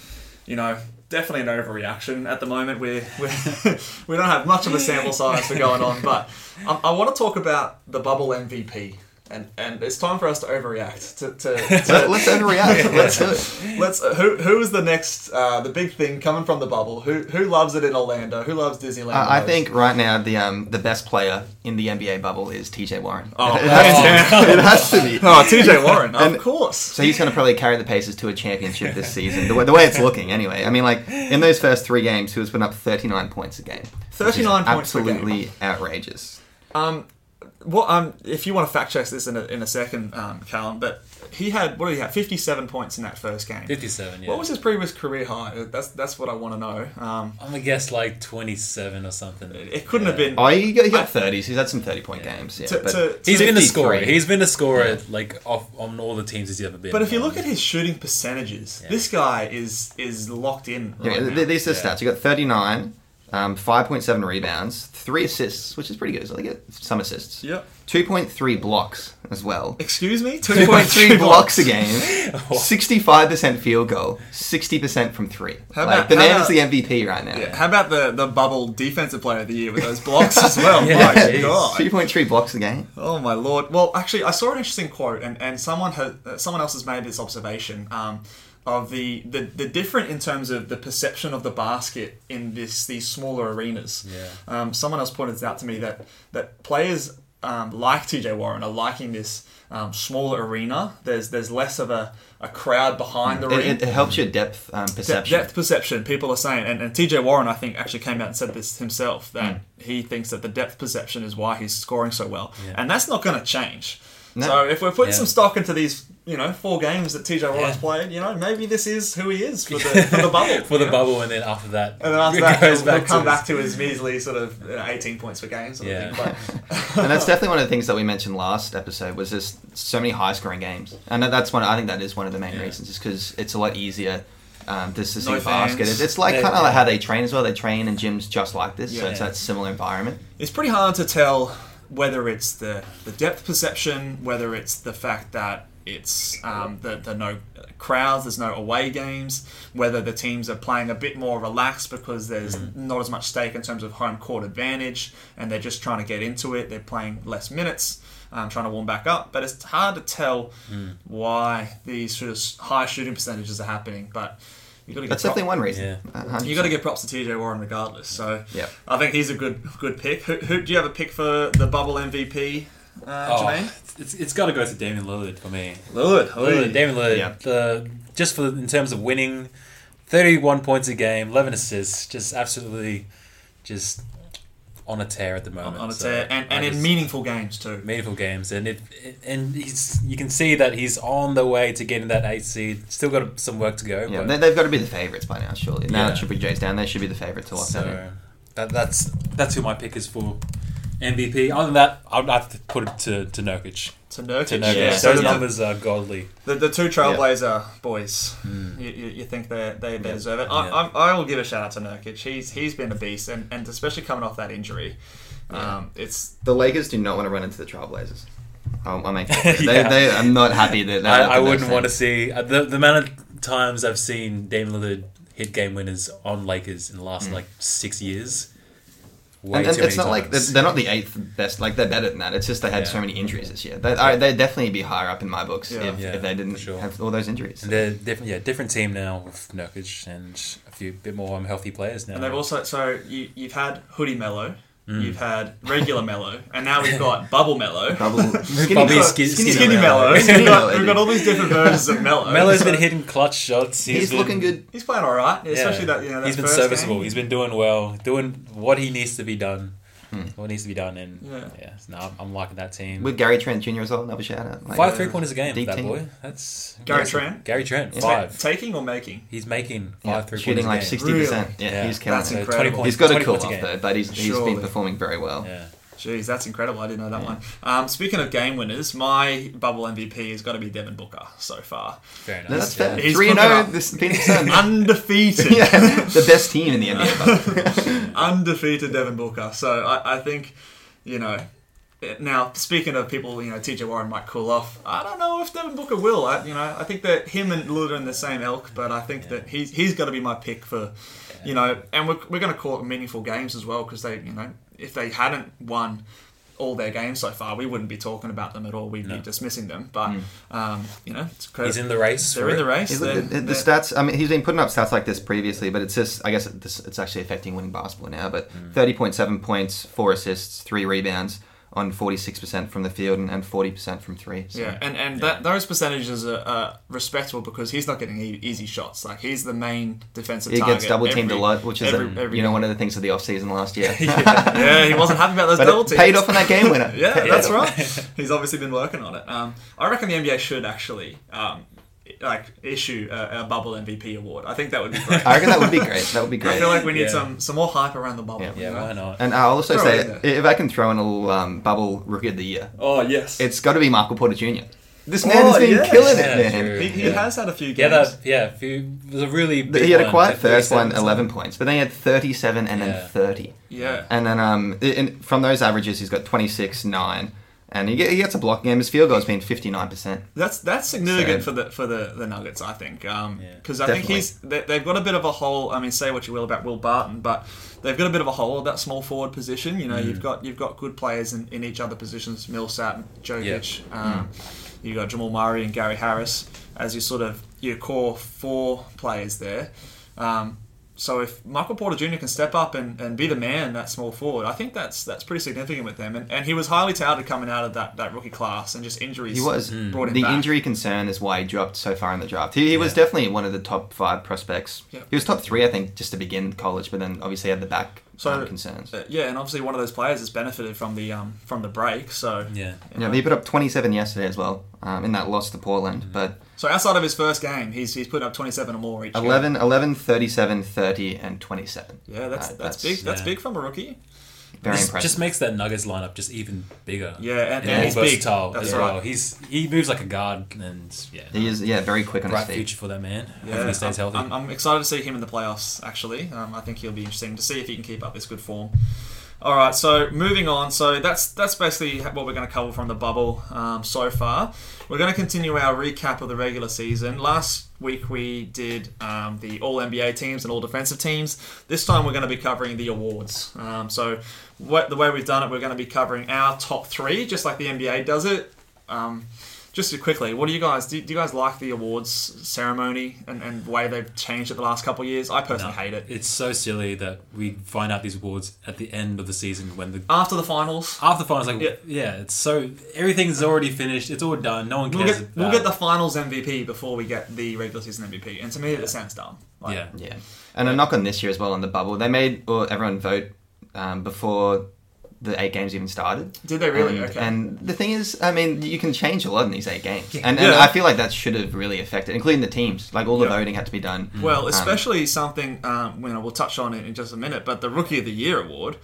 You know, definitely an overreaction at the moment. We we we don't have much of a sample size for going on, but um, I, I want to talk about the bubble MVP. And, and it's time for us to overreact. To, to, to Let- Let's overreact. Let's do it. Let's. Uh, who who is the next uh, the big thing coming from the bubble? Who who loves it in Orlando? Who loves Disneyland? I, I think right now the um, the best player in the NBA bubble is TJ Warren. Oh, it, has to, it has to be. Oh, TJ Warren, of course. So he's going to probably carry the Pacers to a championship this season. The way, the way it's looking, anyway. I mean, like in those first three games, he was putting up 39 points a game. 39 points per game. absolutely outrageous. Um, well, um, if you want to fact check this in a, in a second, um, Callum, but he had what did he have? Fifty seven points in that first game. 57, yeah. What was his previous career high? That's that's what I want to know. Um, I'm gonna guess like 27 or something. it couldn't have been. Oh, he got, he got 30s. He's had some 30 point games. Yeah, To- but to- He's been a scorer. He's been a scorer like off on all the teams he's ever been. But if you look at his shooting percentages, this guy is is locked in. Yeah, right th- now. these are the stats. You got 39, um, 5.7 rebounds, three assists, which is pretty good. So they get some assists. Yep. 2.3 blocks as well. Excuse me. 2.3 blocks a game, 65% field goal, 60% from three. How like, about- the man about- is the MVP right now. Yeah, How about the the bubble defensive player of the year with those blocks as well? Yeah, my god. 2.3 blocks a game. Oh my lord! Well, actually, I saw an interesting quote, and, and someone has, uh, someone else has made this observation um, of the, the the different in terms of the perception of the basket in this these smaller arenas. Yeah. Um, someone else pointed out to me that that players um, like TJ Warren are liking this um, smaller arena. There's there's less of a, a crowd behind the ring. It, it helps your depth um, De- perception. depth perception, people are saying, and, and TJ Warren, I think, actually came out and said this himself that Hmm. he thinks that the depth perception is why he's scoring so well, and that's not going to change. No. So if we're putting Yeah. some stock into these, you know, four games that TJ Warren's Yeah. played, you know, maybe this is who he is for the, for the bubble. for the know? bubble, and then after that, And then after it that, goes he'll, he'll come to back to his measly sort of uh, 18 points per game sort Yeah. of thing. But, and that's definitely one of the things that we mentioned last episode was just so many high scoring games, and that's one. I think that is one of the main Yeah. reasons, is because it's a lot easier. Um, just to see No basket. It's, it's like Yeah, kind of like how they train as well. They train in gyms just like this, so it's Yeah. that similar environment. it's pretty hard to tell whether it's the, the depth perception, whether it's the fact that it's um, the, the no crowds, there's no away games, whether the teams are playing a bit more relaxed because there's not as much stake in terms of home court advantage and they're just trying to get into it, they're playing less minutes. Um, trying to warm back up, but it's hard to tell why these sort of high shooting percentages are happening. But you got to That's prop- definitely one reason. Yeah. A hundred you got to percent. give props to TJ Warren regardless. So Yeah. I think he's a good good pick. Who, who do you have a pick for the bubble MVP, uh, Oh, Jermaine? it's, it's got to go to Damian Lillard for me. Lillard. Lillard, Damian Lillard, Yeah. the just for in terms of winning, thirty-one points a game, eleven assists, just absolutely, just on a tear at the moment. on a So tear, and, I in just- meaningful games too. meaningful games, and it and he's you can see that he's on the way to getting that eight seed. Still got some work to go. Yeah, but, they, they've got to be the favourites by now, surely. Now Yeah. that Triple J's down, they should be the favourite to lock that in. so that, that's that's who my pick is for MVP. Other than that, I'd have to put it to, to Nurkic. To Nurkic. To Nurkic. Yeah. Those So the, numbers are godly. the, the two Trailblazer boys, you, you, you think they they, they deserve it? I, Yeah. I, I will give a shout out to Nurkic. He's he's been a beast, and, and especially coming off that injury, um, it's The Lakers do not want to run into the Trailblazers. I'll, I'll make they, they, I'm not happy that they're I, I wouldn't want to see uh, the the amount of times I've seen Dame Lillard hit game winners on Lakers in the last like six years. Way And, and too it's many not like they're, they're not the eighth best. Like they're better than that. It's just they had Yeah. so many injuries this year. They, I, they'd definitely be higher up in my books Yeah. if, Yeah, if they didn't sure. have all those injuries. And they're different, yeah, different team now with Nurkic and a few bit more um, healthy players now. and they've also so you you've had Hoodie Melo, Mm. you've had regular Melo, and now we've got Bubble Melo. Double skinny, Bobby skin- Skinny, Skinny Melo. Melo. We've got, Melo, we've got all these different versions of Melo. Melo's So been hitting clutch shots. He's been- looking good. He's playing all right, yeah. especially that you know that he's been serviceable. game. He's been doing well, doing what he needs to be done. Hmm. What needs to be done, and Yeah. yeah, no, I'm, I'm liking that team. With Gary Trent Jr. as well, another shout out. Like, five three pointers a game that team. boy. That's Gary impressive. Trent? Gary Trent, Yeah. five. taking or making. He's making yeah, five three shooting like pointers a sixty percent. Really? Yeah, Yeah. he's killing That's it. So incredible. 20 points, He's got a cool off though, but he's, he's Surely. been performing very well. Yeah. Jeez, that's incredible. I didn't know that one. Um, speaking of game winners, my bubble MVP has got to be Devin Booker so far. Very nice. That's yeah. fair. He's 3 0. This Phoenix Suns. Undefeated. yeah, the best team in the NBA. Undefeated Devin Booker. So I, I think, you know, now speaking of people, you know, TJ Warren might cool off. I don't know if Devin Booker will. I, you know, I think that him and Lillard are in the same elk, but I think that he's he's got to be my pick for, you know, and we're, we're going to call it meaningful games as well because they, you know, if they hadn't won all their games so far, we wouldn't be talking about them at all. We'd be dismissing them. But, um, you know, it's credit. He's in the race. They're in it. the race. The, They're- the- the stats. I mean, he's been putting up stats like this previously, but it's just. I guess it's, it's actually affecting winning basketball now. But Mm. thirty point seven points, four assists, three rebounds on forty six percent from the field and forty percent from three. So. Yeah, and and that those percentages are, are respectable because he's not getting e- easy shots. Like he's the main defensive. He gets double teamed a lot, which is every- a, every you know game. one of the things of the off season last year. Yeah, he wasn't happy about those but double teams. paid off on that game winner. Yeah, that's right. He's obviously been working on it. Um, I reckon the NBA should actually um, like issue a, a bubble MVP award. I think that would be great. I reckon that would be great. That would be great. I feel like we need Yeah. some some more hype around the bubble. Yeah. you Yeah, know? why not? And I'll also Throw say, it in there. if I can throw in a little um, bubble rookie of the year, Oh yes, it's got to be Michael Porter Jr. This man Oh, has been yes. killing Yeah, it, man. true. he, he Yeah. has had a few games. Yeah, that yeah. Few, it was a really. Big He had a one, quiet that first one, 11 points, but then he had 37 and then 30. yeah. And then um, in, from those averages, he's got 26, 9. And he, gets a block game. His field goal's been 59%. That's that's significant So- for the for the, the Nuggets, I think, because Yeah. I think he's they, they've got a bit of a hole. I mean, say what you will about Will Barton, but they've got a bit of a hole at that small forward position. You know, Mm. you've got you've got good players in, in each other positions: Millsap, Jokic. Um, You got Jamal Murray and Gary Harris as your sort of your core four players there. Um, so if Michael Porter Jr. can step up and, and be the man that small forward, I think that's that's pretty significant with them. And, and he was highly touted coming out of that, that rookie class, and just injuries He was. brought him The back. injury concern is why he dropped so far in the draft. He, he was definitely one of the top five prospects. Yeah. He was top three, I think, just to begin college, but then obviously had the back So um, concerns. uh, yeah, and obviously one of those players has benefited from the um, from the break. So Yeah. you Yeah, he put up 27 yesterday as well um, in that loss to Portland. Mm-hmm. But so outside of his first game, he's he's put up twenty seven or more each. game. 11, 11, 37, 30, and 27. Yeah, that's Uh, that's, big. That's big from a rookie. Very just, impressive. just makes that Nuggets lineup just even bigger. Yeah, and, Yeah, and he's big. versatile That's as right. well. He's he moves like a guard and yeah, he is, yeah, very quick on his bright feet. future for that man. Yeah, Hopefully he stays I'm, healthy. I'm, I'm excited to see him in the playoffs. Actually, um, I think he'll be interesting to see if he can keep up this good form. All right, so moving on. So that's that's basically what we're going to cover from the bubble um, so far. We're going to continue our recap of the regular season. Last week we did um, the All NBA teams and All Defensive teams. This time we're going to be covering the awards. Um, so what the way we've done it, we're going to be covering our top three, just like the NBA does it. Um, just quickly, what do you guys do? Do you guys like the awards ceremony and, and the way they've changed it the last couple of years? I personally No, hate it. It's so silly that we find out these awards at the end of the season when the After the finals, after the finals like Yeah. yeah. it's so everything's already finished. It's all done. No one we'll cares. get we'll get the finals MVP before we get the regular season MVP, and to me, that sounds dumb. Like, yeah. Yeah, and a knock on this year as well on the bubble. They made well, everyone vote um, before the eight games even started. Did they really? And, okay. and the thing is, I mean, you can change a lot in these eight games, and, and Yeah. I feel like that should have really affected, including the teams. Like all the Yeah. voting had to be done. Well, Um, especially something um, you know we'll touch on it in just a minute, but the Rookie of the Year award.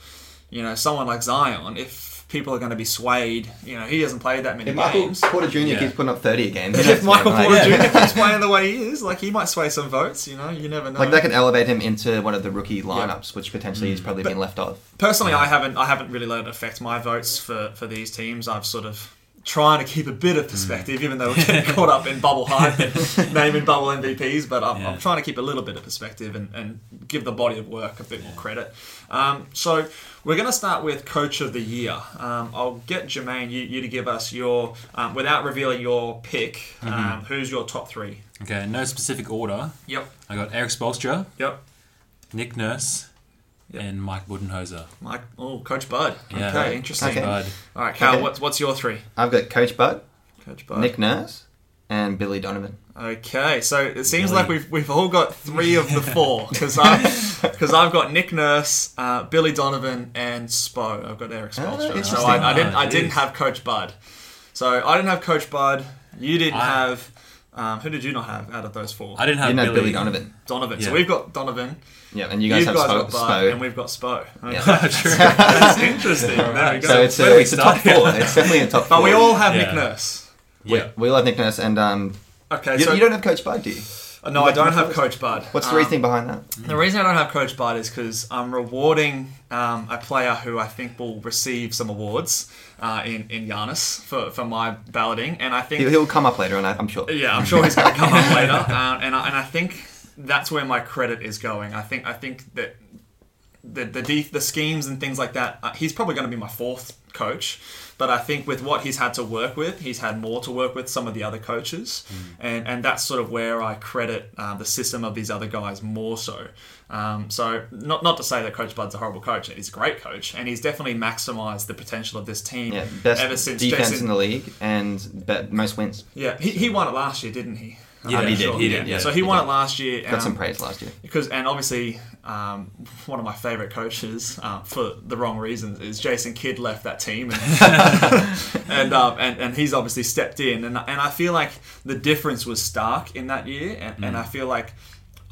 you know, someone like Zion, if people are going to be swayed, you know, he hasn't played that many If Michael games. Porter Jr. Yeah. keeps putting up 30 a game, If Michael like, Porter Jr. keeps playing the way he is, like he might sway some votes. You know, you never know. like that can elevate him into one of the rookie lineups, which potentially Mm. he's probably been left off. Personally, I haven't I haven't really let it affect my votes for, for these teams. I've sort of trying to keep a bit of perspective, even though we're getting caught up in bubble hype and naming bubble MVPs. But I'm, I'm trying to keep a little bit of perspective and, and give the body of work a bit more credit. Um, so we're going to start with Coach of the Year. Um, I'll get Jermaine you, you to give us your um, without revealing your pick. Um, who's your top three? Okay, no specific order. Yep. I got Erik Spoelstra, Yep. Nick Nurse, and Mike Budenholzer. Mike. Oh, Coach Bud. Yeah. Okay, interesting. Okay. Bud. All right, Cal. Okay. What's what's your three? I've got Coach Bud, Coach Bud. Nick Nurse, and Billy Donovan. Okay, so it seems Billy. like we've we've all got three of the four because I've because I've got Nick Nurse, uh, Billy Donovan, and Spo. I've got Erik Spoelstra. so interesting. I, I didn't I didn't have Coach Bud. So I didn't have Coach Bud. You didn't I- have. Um, who did you not have out of those four? I didn't have You know Billy. Billy Donovan. Donovan. So we've got Donovan. Yeah, and you guys You have guys Spo. got Bud, Spo. and we've got Spo. Okay. True. That's interesting. There we go. so it's a, it's a top four. It's definitely a top four. but we all have Nick Nurse. yeah. we all have Nick Nurse, and um, Okay, you, so you don't have Coach Bud, do you? Uh, no, I don't have Coach Bud. What's the Um, reasoning behind that? The reason I don't have Coach Bud is because I'm rewarding um, a player who I think will receive some awards uh, in in Giannis for, for my balloting, and I think He'll, he'll come up later, and I, I'm sure. yeah, I'm sure he's going to come up later, uh, and I, and I think that's where my credit is going. I think I think that the the def- the schemes and things like that. Uh, he's probably going to be my fourth coach, but I think with what he's had to work with, he's had more to work with some of the other coaches, and and that's sort of where I credit uh, the system of these other guys more so. Um, so not not to say that Coach Bud's a horrible coach. He's a great coach, and he's definitely maximised the potential of this team Yeah, best ever since defense Jason in the league and most wins. yeah, he, he won it last year, didn't he? Yeah, I'm he did, he did, yeah, so he, he won did. it last year. Got some um, praise last year. because and obviously um, one of my favorite coaches uh, for the wrong reasons is Jason Kidd left that team and and, um, and and he's obviously stepped in and and I feel like the difference was stark in that year and, and I feel like.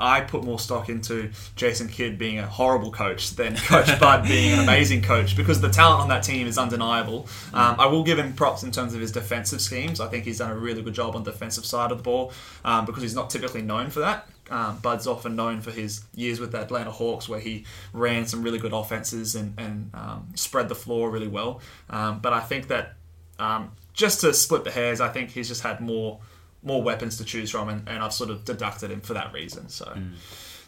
I put more stock into Jason Kidd being a horrible coach than Coach Bud being an amazing coach because the talent on that team is undeniable. Um, I will give him props in terms of his defensive schemes. I think he's done a really good job on the defensive side of the ball um, because he's not typically known for that. Um, Bud's often known for his years with the Atlanta Hawks, where he ran some really good offenses and, and um, spread the floor really well. Um, but I think that um, just to split the hairs, I think he's just had more more weapons to choose from, and, and I've sort of deducted him for that reason. So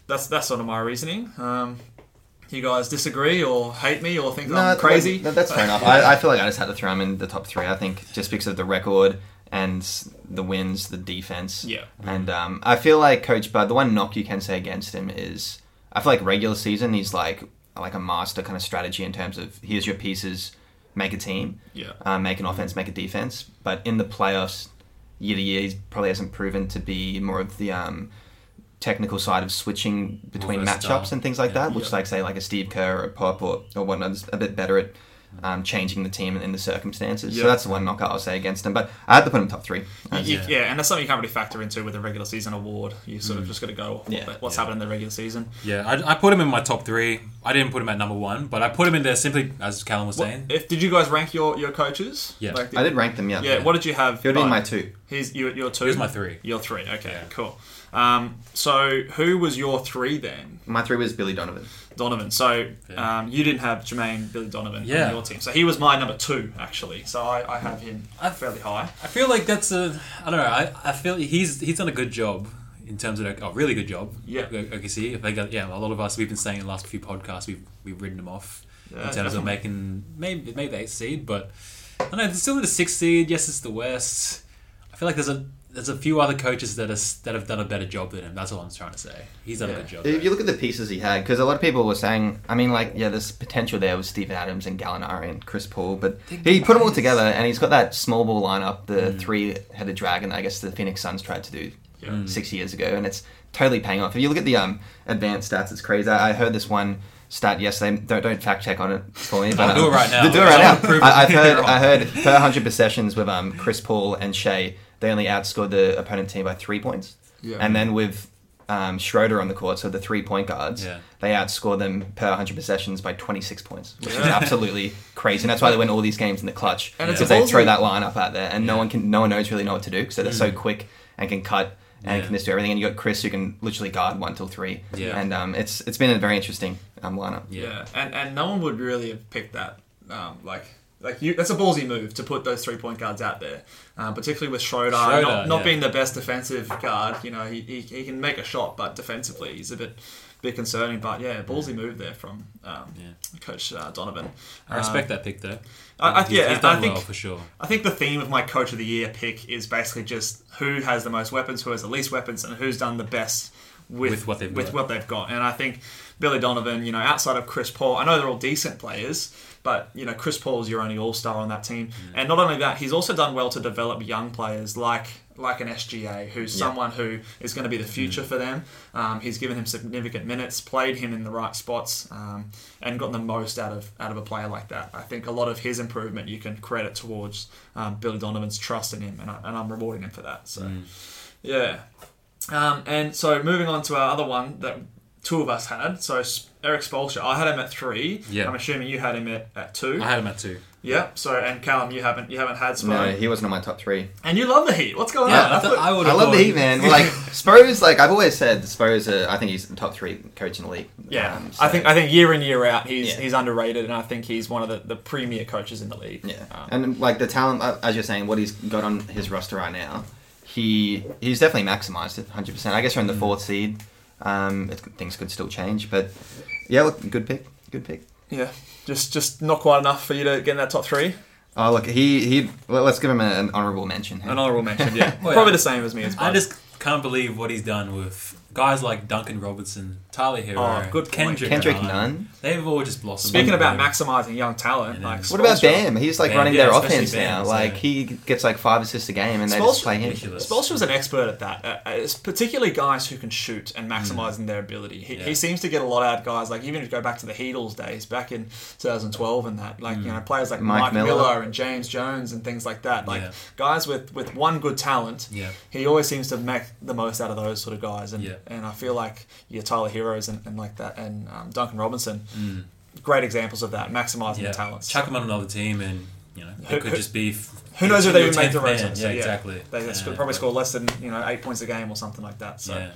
that's that's sort of my reasoning. Um, you guys disagree or hate me or think I'm crazy? No, that's fair enough. I, I feel like I just had to throw him in the top three. I think just because of the record and the wins, the defense. Yeah. And um, I feel like Coach Bud, the one knock you can say against him is, I feel like regular season he's like like a master kind of strategy in terms of here's your pieces, make a team, Yeah. uh, make an offense, make a defense. But in the playoffs, year to year, he probably hasn't proven to be more of the um, technical side of switching between matchups and things like Yeah. that, which Yeah. like say like a Steve Kerr or a Pop or, or whatnot is a bit better at um, changing the team in the circumstances. Yeah. So that's the one knockout I'll say against them. But I had to put him top three. You- you- Yeah. yeah. and that's something you can't really factor into with a regular season award. You sort of just got to go off Yeah. what's Yeah. happened in the regular season. Yeah, I, I put him in my top three. I didn't put him at number one, but I put him in there simply as Callum was What- saying. if did you guys rank your, your coaches? Yeah. Like, I did rank them, yeah. Yeah. What did you have? He would be my two. He's you, you're two. He was my three. You're three. Okay, Yeah. cool. Um, so who was your three then? My three was Billy Donovan. Donovan. So Yeah. um, you didn't have Jermaine Billy Donovan Yeah. on your team. So he was my number two actually. So I, I have him I, fairly high. I feel like that's a. I don't know. I, I feel he's he's done a good job in terms of a really good job. Yeah. OKC. If they got yeah, a lot of us we've been saying in the last few podcasts we've we've written them off Yeah, in terms definitely. of making maybe maybe the eighth seed, but I don't know. They're still in the sixth seed. Yes, it's the West. I feel like there's a there's a few other coaches that is, that have done a better job than him. That's all I'm trying to say. He's done Yeah. a good job. If you look at the pieces he had, because a lot of people were saying, I mean, like, yeah, there's potential there with Steven Adams and Gallinari and Chris Paul, but he put them all together, and he's got that small ball lineup, the Mm. three-headed dragon. I guess the Phoenix Suns tried to do Yeah. six years ago, and it's totally paying off. If you look at the um, advanced stats, it's crazy. I, I heard this one stat yesterday. Don't don't fact check on it for me, but I'll do um, it right now. Do it right now. I, I've heard. I heard per hundred possessions with um Chris Paul and Shai, they only outscored the opponent team by three points, Yeah. and then with um, Schroeder on the court, so the three point guards, Yeah. they outscore them per 100 possessions by 26 points, which is absolutely crazy. And that's why they win all these games in the clutch. And because a they throw ballsy- that lineup out there, and no one can, no one knows really know what to do because they're so Mm. quick and can cut and Yeah. can just do everything. And you got Chris who can literally guard one till three. Yeah. And um, it's it's been a very interesting um, lineup. Yeah, and and no one would really have picked that. Um, like like you, that's a ballsy move to put those three point guards out there, uh, particularly with Schroeder, Schroeder, not, not yeah. being the best defensive guard. You know, he, he, he can make a shot, but defensively he's a bit bit concerning. But yeah, ballsy move there from um, Coach uh, Donovan. I respect Um, that pick though. I, I, He's- yeah, he's done I think well for sure. I think the theme of my coach of the year pick is basically just who has the most weapons, who has the least weapons, and who's done the best with, With what they've with got. what they've got. And I think Billy Donovan, you know, outside of Chris Paul, I know they're all decent players, but you know, Chris Paul is your only All Star on that team. Mm. And not only that, he's also done well to develop young players like like an SGA, who's Yeah. someone who is going to be the future Mm. for them. Um, he's given him significant minutes, played him in the right spots, um, and gotten the most out of out of a player like that. I think a lot of his improvement you can credit towards um, Billy Donovan's trust in him, and, I, and I'm rewarding him for that. So, Mm. yeah. Um, and so moving on to our other one that two of us had. So Erik Spoelstra, I had him at three. Yeah. I'm assuming you had him at, at two. I had him at two. Yeah. So and Callum, you haven't you haven't had Spo. No, he wasn't on my top three. And you love the Heat. What's going Yeah, on? I, thought, I would. I love the Heat, man. Like Spurs, like I've always said, Spurs. Are, I think he's the top three coach in the league. Yeah, Um, I think I think year in year out he's Yeah. he's underrated, and I think he's one of the, the premier coaches in the league. Yeah, Um, and like the talent, uh, as you're saying, what he's got on his roster right now, he he's definitely maximized it, hundred percent. I guess you're in the fourth seed. Um, it, things could still change, but yeah, look, good pick, good pick. yeah, just just not quite enough for you to get in that top three. Oh, look, he he. Well, let's give him an honorable mention. An honorable mention, yeah, Well, probably yeah. the same as me as I just can't believe what he's done with guys like Duncan Robertson, Tyler Herro, Oh, good point. Kendrick, Kendrick Nunn. Nunn. They've all just blossomed. Speaking about maximizing young talent, Yeah. like What about Bam? He's like Bam, running yeah, their offense Bam, now. so- Like he gets like five assists a game, and they just Spoelstra- play him. ridiculous. Spoelstra's an expert at that. Uh, uh, it's particularly guys who can shoot and hmm. maximizing their ability. He, Yeah. he seems to get a lot out of guys like even if you go back to the Heatles days back in 2012 and that like you hmm. know players like Mike, Mike Miller. Miller. and James Jones and things like that. Like Yeah. guys with with one good talent. Yeah. He always seems to make the most out of those sort of guys, and Yeah. and I feel like your Tyler Herros and, and like that, and um, Duncan Robinson, great examples of that, maximizing Mm. Yeah, the talents. chuck them on another team, and you know Who- it could who- just be. Who knows if they even make 10th the rotation? Yeah, so, exactly. They Yeah, probably but- score less than you know eight points a game or something like that. So, Yeah.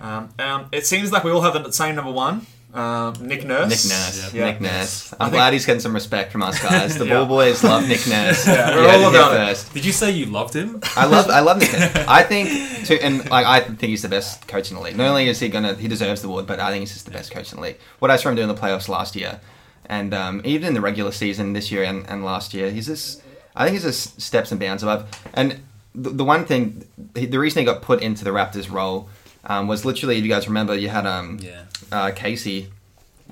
um, um, it seems like we all have the same number one, um, Nick Nurse. Nick Nurse. Yeah. Nick Nurse. I I'm think- glad he's getting some respect from us guys. The Yeah. ball boys love Nick Nurse. Yeah, we're all about it. first. Did you say you loved him? I love I love Nick. Nurse. I think to, and like I think he's the best coach in the league. Not only is he gonna he deserves the award, but I think he's just the best coach in the league. What I saw him do in the playoffs last year, and um, even in the regular season this year and, and last year, he's just I think he's just steps and bounds above. And the, the one thing, the reason he got put into the Raptors role um, was literally, if you guys remember, you had um, Yeah. uh, Casey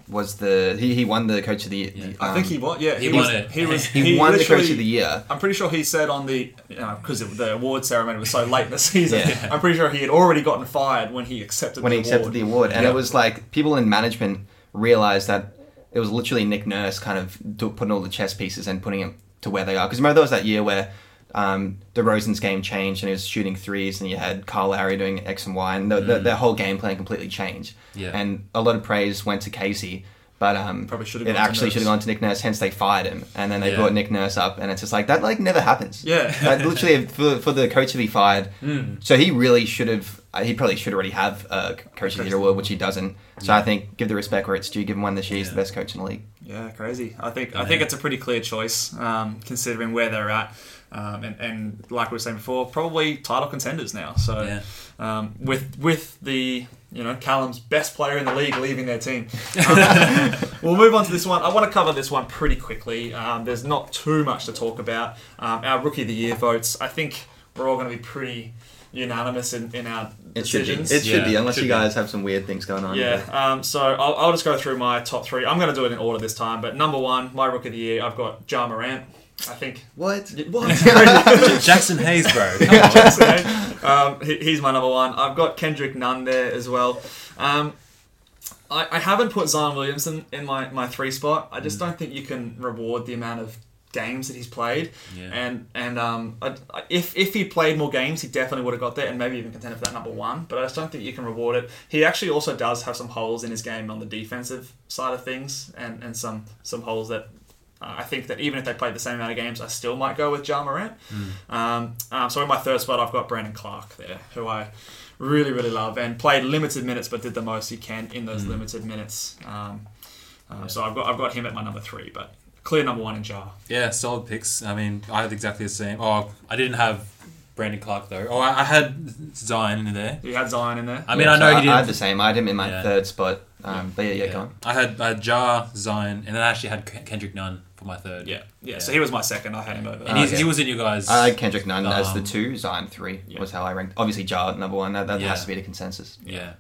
was the he, he won the coach of the. Yeah. the, I think um, he won. Yeah, He was, won it. He was. he, won the coach of the year. I'm pretty sure he said on the, you know, because the award ceremony was so late in the season. Yeah. I'm pretty sure he had already gotten fired when he accepted when the he accepted award. the award, and Yeah. it was like people in management realized that it was literally Nick Nurse kind of putting all the chess pieces and putting him to where they are. Because remember there was that year where um, DeRozan's game changed and he was shooting threes, and you had Kyle Lowry doing X and Y, and the, the, their whole game plan completely changed. Yeah. And a lot of praise went to Casey. But um, Probably should've it actually should have gone to Nick Nurse. Hence, they fired him, and then they Yeah. brought Nick Nurse up, and it's just like that. Like never happens. Yeah. Like, literally for, for the coach to be fired. Hmm. So he really should have. uh, He probably should already have a coach of the year award, which he doesn't. So I think give the respect where it's due. Give him one this year. He's the best coach in the league. Yeah, crazy. I think I think it's a pretty clear choice, um, considering where they're at, um, and, and like we were saying before, probably title contenders now. So Yeah. um, with with the you know Callum's best player in the league leaving their team, Um, we'll move on to this one. I want to cover this one pretty quickly. Um, there's not too much to talk about. Um, our rookie of the year votes. I think we're all going to be pretty unanimous in, in our It should be. decisions. It should Yeah, be, unless should you be. guys have some weird things going on. Yeah, um, so I'll, I'll just go through my top three. I'm going to do it in order this time, but number one, my rookie of the year, I've got Ja Morant. I think. What? What? Jaxson Hayes, bro. Come on. Jaxson, um, he, he's my number one. I've got Kendrick Nunn there as well. Um, I, I haven't put Zion Williamson in my, my three spot. I just don't think you can reward the amount of games that he's played. Yeah. And and um, I, I- if if he played more games, he definitely would have got there and maybe even contended for that number one. But I just don't think you can reward it. He actually also does have some holes in his game on the defensive side of things, and and some some holes that. Uh, I think that even if they played the same amount of games, I still might go with Ja Morant. Um, um, so in my third spot, I've got Brandon Clarke there, who I really, really love and played limited minutes, but did the most he can in those limited minutes. Um, um, So I've got I've got him at my number three, but clear number one in Ja. Yeah, solid picks. I mean, I had exactly the same. Oh, I didn't have Brandon Clarke though. Oh, I, I had Zion in there. You had Zion in there. I mean, Yeah, I know so he didn't. I had the same. I had him in my Yeah. third spot. Um, But yeah, yeah, go on. I had I had Ja, Zion, and then I actually had K- Kendrick Nunn for my third. yeah, yeah, So he was my second. I had him over. and he's, okay. he was in you guys. I had Kendrick Nunn as the Um, two, Zion three yeah. was how I ranked. Obviously, Ja at number one. That, that Yeah. has to be the consensus. yeah.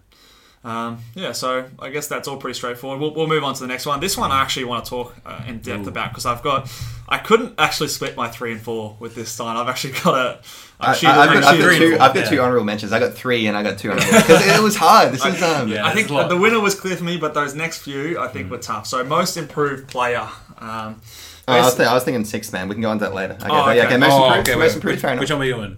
Um, yeah, so I guess that's all pretty straightforward. We'll, we'll move on to the next one. This one I actually want to talk uh, in depth Ooh. about because I've got, I couldn't actually split my three and four with this sign. I've actually got a. I've, cheated- have got, I've I've got two. four. I've got yeah. two honorable mentions. I got three, and I got two honorable because it was hard. This is um. Yeah. I think a the winner was clear for me, but those next few I Mm. think were tough. So most improved player. Um, Oh, I, was th- I was thinking sixth man. We can go on to that later. Okay, Oh, but yeah, okay. okay. Most Oh, improved. okay, most improved. which, fair enough. which one were you in?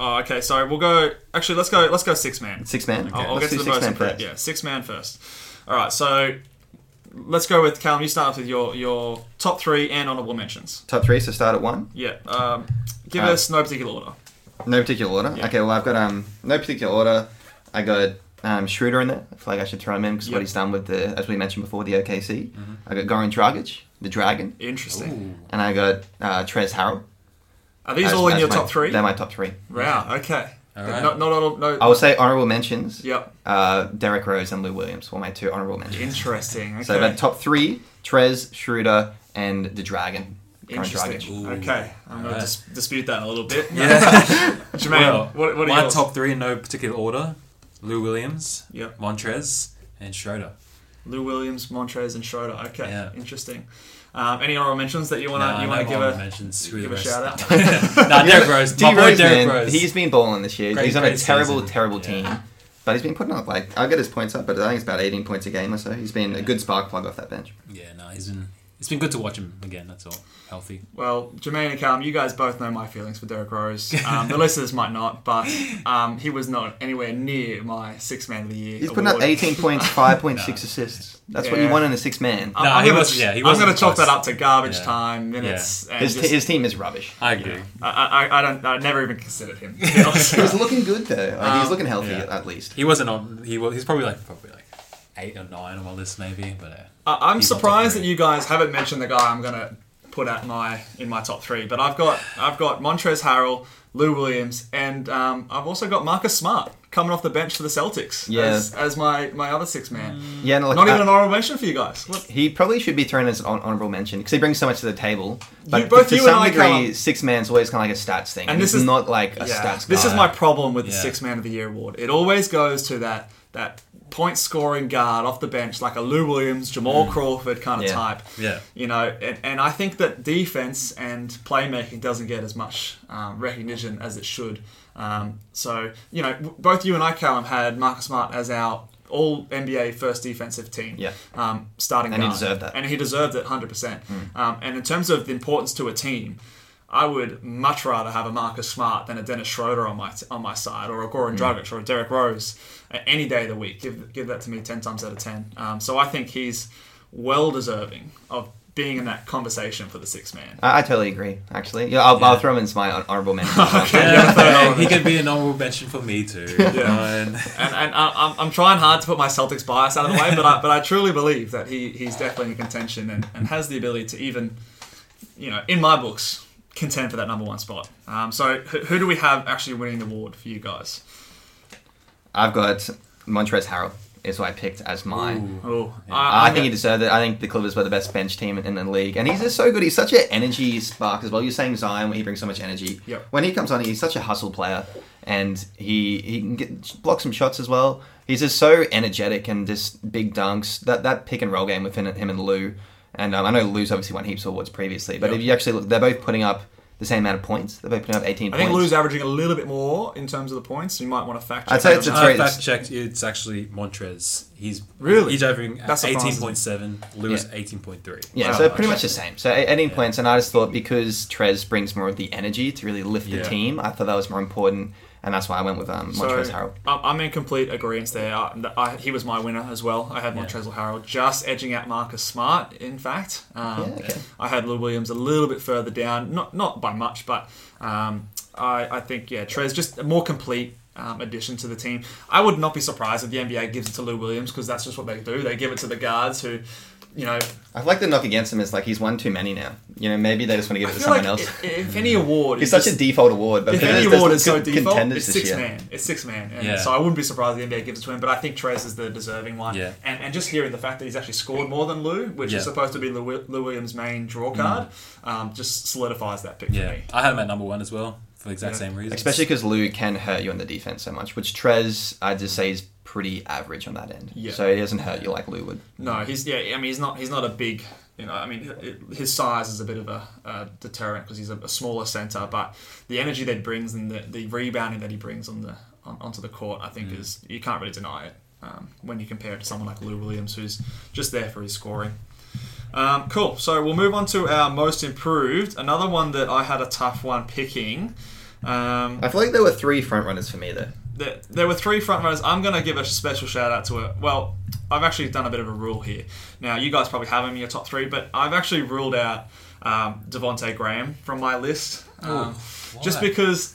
Oh, okay. So we'll go. Actually, let's go. Let's go six man. Six man. I'll, I'll Let's get to do the six most man first. Yeah, six man first. All right. So let's go with Callum. You start off with your your top three and honorable mentions. Top three. So start at one. Yeah. Um, give Uh, us no particular order. No particular order. Yeah. Okay. Well, I've got um no particular order. I got um Schroeder in there. I feel like I should throw him in because Yep. what he's done with the as we mentioned before the OKC. Mm-hmm. I got Goran Dragic, the Dragon, Interesting. and I got uh, Trez Harrell. Are these as- all in your my- top three? They're my top three. Wow. Okay. All right. Not not all. No. I will say honorable mentions. Yep. Uh, Derrick Rose and Lou Williams were my two honorable mentions. Interesting. Okay. So about top three: Trez, Schroeder, and the Dragon. Goran Interesting. Okay. I'm going Alright. to dis- dispute that a little bit. Yeah. Jermaine, well, what, what are my yours? top three in no particular order: Lou Williams, Yep. Montrez, and Schroeder. Lou Williams, Montrez, and Schroeder. Okay. Yeah. Interesting. Um, any honorable mentions that you want to Nah, you no want to give honorable a mentions. Screw give a shout out? nah, Derrick Rose. D My boy Rose, Derrick man, Rose. he's been balling this year. Great- he's on a terrible, season. terrible Yeah. team. But he's been putting up like I'll get his points up, but I think it's about 18 points a game or so. He's been a good spark plug off that bench. Yeah, no, he's been. It's been good to watch him again. That's all. Healthy. Well, Jermaine and Callum, you guys both know my feelings for Derrick Rose. Um, the listeners might not, but um, he was not anywhere near my six man of the year. He's putting up 18 points, 5.6 assists. That's what you Yeah. want in a six man. I'm, No, I'm he gonna, was- yeah, he I'm wasn't going to chalk that up to garbage Yeah. time, minutes, and His, just, his team is rubbish. I agree. I, I, I don't. I never even considered him. to be honest. He was looking good though. Like, he's Um, looking healthy yeah. at least. He wasn't on. He was. He's probably like probably like eight or nine on my list maybe. But uh, I- I'm He's not top surprised that you guys haven't mentioned the guy I'm going to put at my in my top three. But I've got I've got Montrez Harrell, Lou Williams, and um, I've also got Marcus Smart coming off the bench for the Celtics Yeah. as, as my, my other six man. Yeah, no, like, Not even an honorable mention for you guys. What? He probably should be thrown as an hon- mention because he brings so much to the table. But both to you and some I, degree, Callum- six man's always kind of like a stats thing, And and this this is- is not like a Yeah. stats. This is my problem with the six man of the year award. It always goes to that that point scoring guard off the bench, like a Lou Williams, Jamal Crawford kind of Yeah. type. Yeah. You know, and, and I think that defense and playmaking doesn't get as much um, recognition as it should. Um, so, you know, both you and I, Callum, had Marcus Smart as our all NBA first defensive team. Yeah. Um, starting And he deserved that. And he deserved it 100%. Um, and in terms of the importance to a team, I would much rather have a Marcus Smart than a Dennis Schroeder on my on my side, or a Goran Dragic, or a Derrick Rose, any day of the week. Give give that to me ten times out of ten. Um, so I think he's well deserving of being in that conversation for the six man. I, I totally agree. Actually, yeah, I'll, I'll throw him into my hon- honorable mention. Yeah, yeah, he could be an honorable mention for me too. Yeah. And- and, and I, I'm, I'm trying hard to put my Celtics bias out of the way, but I, but I truly believe that he, he's definitely in contention and, and has the ability to even, you know, in my books, contend for that number one spot. Um, so who, who do we have actually winning the award for you guys? I've got Montrezl Harrell is what I picked as my. Oh, I, think he deserved it. I think the Clippers were the best bench team in, in the league, and he's just so good. He's such an energy spark as well. You're saying Zion, he brings so much energy. Yep. When he comes on, he's such a hustle player, and he he can get block some shots as well. He's just so energetic and just big dunks. That that pick and roll game within him and Lou, and um, I know Lou's obviously won heaps of awards previously, but Yep. if you actually look, they're both putting up the same amount of points. They're both putting up 18 I points. I think Lou's averaging a little bit more in terms of the points. You might want to fact check. I'd say that it's a on Uh, fact checked. It's actually Montrez. He's Really? he's averaging That surprises eighteen point seven. Lewis Yeah. eighteen point three. Yeah, Wow, so pretty much the same. So e- 18 points, and I just thought because Trez brings more of the energy to really lift the Yeah. team, I thought that was more important, and that's why I went with um, Montrezl So Harrell. I'm in complete agreement there. I, I, he was my winner as well. I had Montrezl Harrell just edging out Marcus Smart. In fact, um, Yeah, okay. I had Lou Williams a little bit further down, not not by much, but um, I, I think yeah, Trez just a more complete. Um, addition to the team. I would not be surprised if the NBA gives it to Lou Williams because that's just what they do. They give it to the guards who, you know, I feel like the knock against him is like he's won too many now. You know, maybe they just want to give I it to feel someone like else. if any award, It's is such a default award, but if any award is so default, it's six year. man. It's six man. And Yeah. So I wouldn't be surprised if the NBA gives it to him, but I think Trez is the deserving one. Yeah. And, and just hearing the fact that he's actually scored more than Lou, which Yeah. is supposed to be Lou, Lou Williams' main draw card, um, just solidifies that pick Yeah, for me. I had him at number one as well for the exact Yeah. same reason. Especially because Lou can hurt you on the defense so much, which Trez, I'd just say, is pretty average on that end. Yeah. So he doesn't hurt you like Lou would. No, he's yeah. I mean, he's not. He's not a big. You know, I mean, his size is a bit of a, deterrent because he's a, a smaller center. But the energy that he brings and the, the rebounding that he brings on the on, onto the court, I think is you can't really deny it um, when you compare it to someone like Lou Williams, who's just there for his scoring. Um, cool. So we'll move on to our most improved. Another one that I had a tough one picking. Um, I feel like there were three front runners for me there. There, there were three front runners. I'm going to give a special shout out to it. Well, I've actually done a bit of a rule here. Now, you guys probably have them in your top three, but I've actually ruled out um, Devonte Graham from my list. Um, just because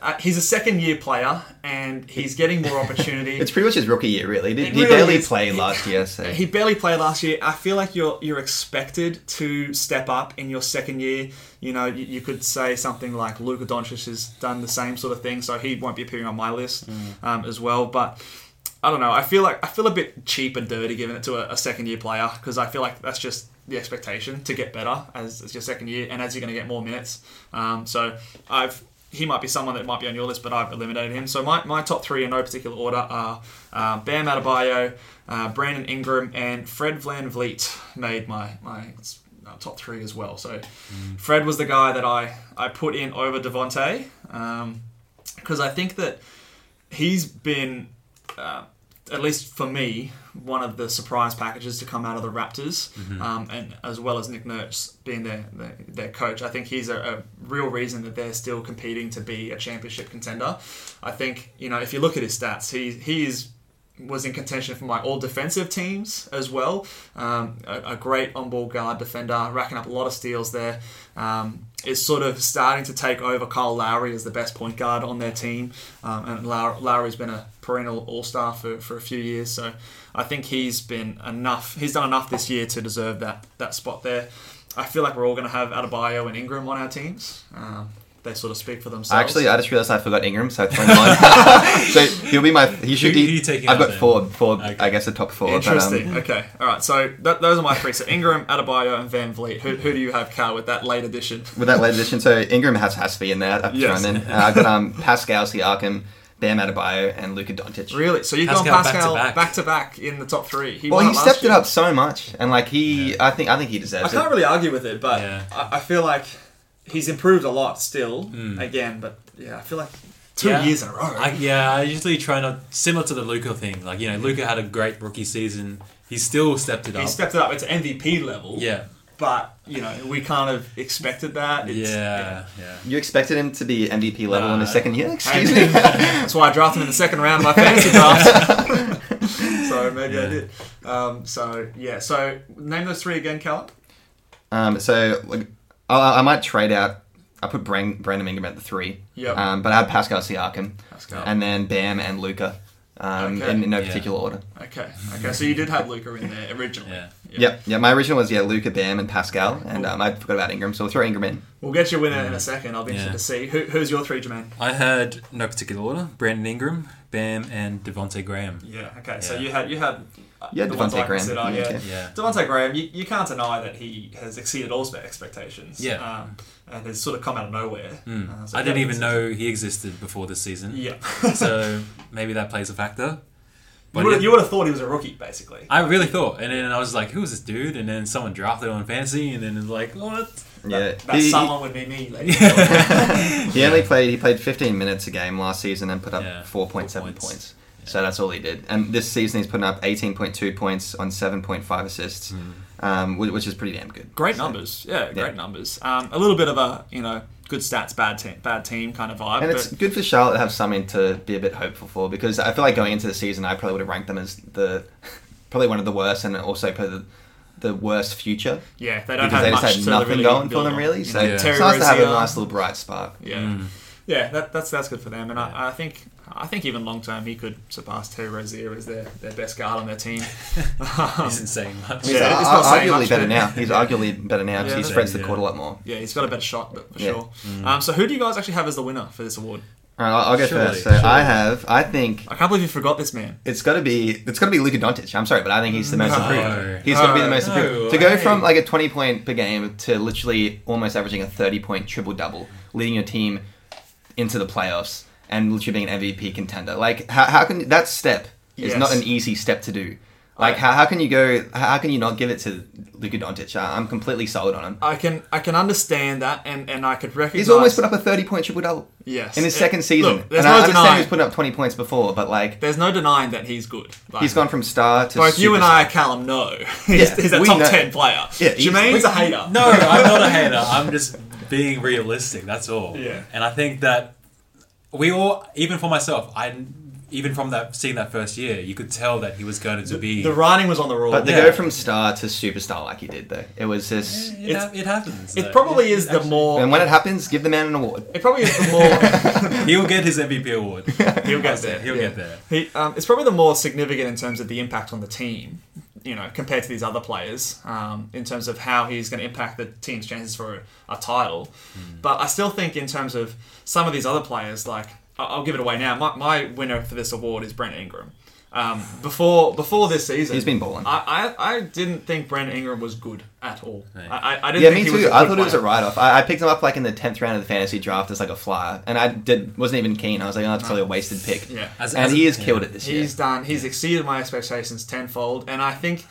uh, he's a second year player and he's getting more opportunity. It's pretty much his rookie year, really. He, he really barely is. played He- last year, so He barely played last year. I feel like you're you're expected to step up in your second year. You know, you, you could say something like Luka Doncic has done the same sort of thing, so he won't be appearing on my list um, as well. But I don't know. I feel like I feel a bit cheap and dirty giving it to a, a second year player because I feel like that's just the expectation to get better as, as your second year and as you're going to get more minutes. Um, so I've he might be someone that might be on your list, but I've eliminated him. So my, my top three in no particular order are uh, Bam Adebayo, uh, Brandon Ingram, and Fred VanVleet made my my top three as well. So Fred was the guy that I, I put in over Devontae because I think that he's been, uh, at least for me, one of the surprise packages to come out of the Raptors, um, and as well as Nick Nurse being their their, their coach. I think he's a, a real reason that they're still competing to be a championship contender. I think you know if you look at his stats, he he is was in contention for my all defensive teams as well. Um, a, a great on ball guard defender, racking up a lot of steals there. Um, is sort of starting to take over Kyle Lowry as the best point guard on their team. Um, and Low- Lowry's been a perennial all star for, for a few years. So I think he's been enough, he's done enough this year to deserve that, that spot there. I feel like we're all going to have Adebayo and Ingram on our teams. Um, they sort of speak for themselves. Actually, I just realized I forgot Ingram, so I threw him on. so he'll be my. He should be. who you I've out got then? four, four. Okay. I guess the top four. Interesting. But, um, okay. All right. So th- those are my three. So Ingram, Adebayo, and VanVleet. Who, who do you have, Cal, with that late addition? with that late addition, so Ingram has has to be in there. I've Yes. thrown in. Uh, I've got um, Pascal Siakam, Bam Adebayo, and Luka Doncic. Really? So you've gone Pascal Pascal back-to-back. back to back in the top three. He Well, he last stepped it up so much, and like he, I think, I think he deserves. It. I can't it. really argue with it, but Yeah. I, I feel like he's improved a lot still. Hmm. Again, but yeah, I feel like two Yeah. years in a row. I, yeah, I usually try not similar to the Luka thing. Like you know, Luka had a great rookie season. He still stepped it up. he stepped it up. It's MVP level. yeah, But you know, we kind of expected that. It's, yeah, yeah. You expected him to be MVP level in his second year? Excuse me. That's why I drafted him in the second round of my fantasy draft. so maybe I did. Um, so yeah. So name those three again, Callum. Um, so like, I, I might trade out. I put Brand, Brandon Ingram at the three. Yep. Um, but I have Pascal Siakam, Pascal. and then Bam and Luka, um, Okay. in, in no Yeah. particular order. Okay. Okay. So you did have Luka in there originally. Yeah. Yep. Yeah. My original was yeah Luka, Bam, and Pascal, and um, I forgot about Ingram, so we'll throw Ingram in. We'll get your winner in a second. I'll be interested to see who, who's your three, Jermaine. I had no particular order: Brandon Ingram, Bam, and Devonte Graham. Yeah. Okay. So you had you had Yeah, the ones Devontae I Graham. consider, Yeah, yeah. okay. Yeah. Devontae Graham, you, you can't deny that he has exceeded all expectations. Yeah. Um, and has sort of come out of nowhere. Uh, so I didn't even it's- know he existed before this season. Yeah. so maybe that plays a factor. But You would, it- you would have thought he was a rookie, basically. I really thought, and then I was like, "Who's this dude?" And then someone drafted him on fantasy, and then it's like, "What?" Yeah, That he, someone would be me. ladies he only played he played 15 minutes a game last season and put up Yeah, 4.7 points. points. So that's all he did. And this season he's putting up 18.2 points on 7.5 assists, um, which is pretty damn good. Great So- numbers, yeah, great Yeah. numbers. Um, a little bit of a you know good stats, bad team, bad team kind of vibe. And but it's good for Charlotte to have something to be a bit hopeful for because I feel like going into the season, I probably would have ranked them as the probably one of the worst and also probably the, the worst future yeah, they don't because have they just much had nothing really going for them on. really. So know, Yeah. it's nice to have a nice little bright spark. Yeah, yeah, that, that's that's good for them, and I, I think I think even long term he could surpass Terry Rozier as their, their best guard on their team. He's um, saying much. He's Yeah, ar- it's not saying arguably much, better but- now. He's arguably better now because Yeah, he spreads the yeah. court a lot more. Yeah, he's got a better shot, but for Yeah. sure. Mm. Um, so who do you guys actually have as the winner for this award? Uh, All right, I'll, I'll go Surely, first. So surely. I have, I think I can't believe you forgot this man. it's got to be, it's got to be Luka Doncic. I'm sorry, but I think he's the most No. improved. He's got to be the most No improved. To go from like a 20 point per game to literally almost averaging a 30 point triple double, leading your team into the playoffs and literally being an MVP contender. Like, how, how can that step is Yes. not an easy step to do. Like, I- how, how can you go? How can you not give it to Luka Doncic? I- I'm completely sold on him. I can I can understand that, and, and I could recognize. He's almost put up a 30 point triple double. Yes. In his It- second season. look, there's and no I understand denying- he was putting up 20 points before, but like, There's no denying that he's good. Like, he's gone from star to Both you and I, superstar. Callum, know he's, Yeah, he's a top know. ten player. Yeah, he's- Jermaine's a hater. No, I'm not a hater. I'm just being realistic. That's all. Yeah. And I think that we all, even for myself, I even from that seeing that first year, you could tell that he was going to be. The writing was on the rule. But to Yeah. go from star to superstar like he did, though, it was just. it, ha- it happens. it though. probably is the actually- more. And when it happens, give the man an award. It probably is the more. He'll get his MVP award. he'll get there. He'll yeah. get there. He, um, it's probably the more significant in terms of the impact on the team, you know, compared to these other players, um, in terms of how he's going to impact the team's chances for a, title. But I still think, in terms of some of these other players, like I'll give it away now. My, my winner for this award is Brandon Ingram. Um, before before this season, He's been balling. I, I, I didn't think Brandon Ingram was good at all. Right. I, I- I didn't Yeah, think me he was too. a I good thought it was a write off. I, I picked him up like in the 10th round of the fantasy draft as like a flyer, and I did wasn't even keen. I was like, oh, it's probably a wasted pick. Yeah. As- And as- he has yeah. killed it this year. He's done. He's exceeded my expectations tenfold, and I think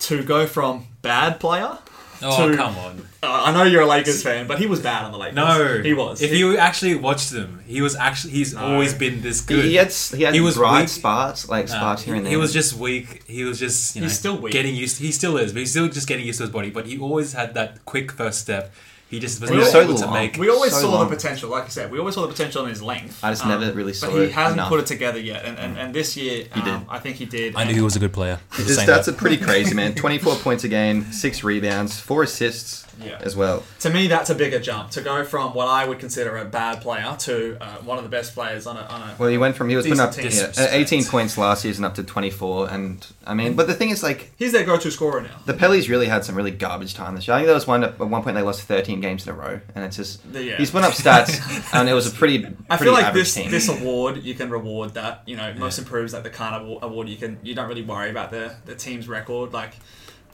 to go from bad player. Oh to- come on! Uh, I know you're a Lakers fan, but he was bad on the Lakers. No, he was. If He- you actually watched him, he was actually he's always been this good. He, he had s- he had He was bright weak. sparks, like Nah, sparks here and there. He was just weak. He was just you know He's still weak. getting used. he still is, but he's still just getting used to his body. But he always had that quick first step. He just was And not he's so to long. make. we always so saw long. the potential, like I said, we always saw the potential in his length. Um, I just never really saw it. But he it hasn't enough. put it together yet, and, and, and this year, He did. um, I think he did. I knew he was a good player. Just His stats that. are pretty crazy, man. 24 points a game, six rebounds, four assists Yeah. as well. to me, that's a bigger jump to go from what I would consider a bad player to uh, one of the best players on a. On a Well, he went from he was putting up yeah, 18 points last season up to 24, and I mean, but the thing is, like he's their go-to scorer now. the Pellies really had some really garbage time this year. I think there was one at one point they lost 13 games in a row, and it's just The- yeah. he's putting up stats, and it was a pretty I feel like this team. this award you can reward that you know most improves like the kind of award you can you don't really worry about the the team's record like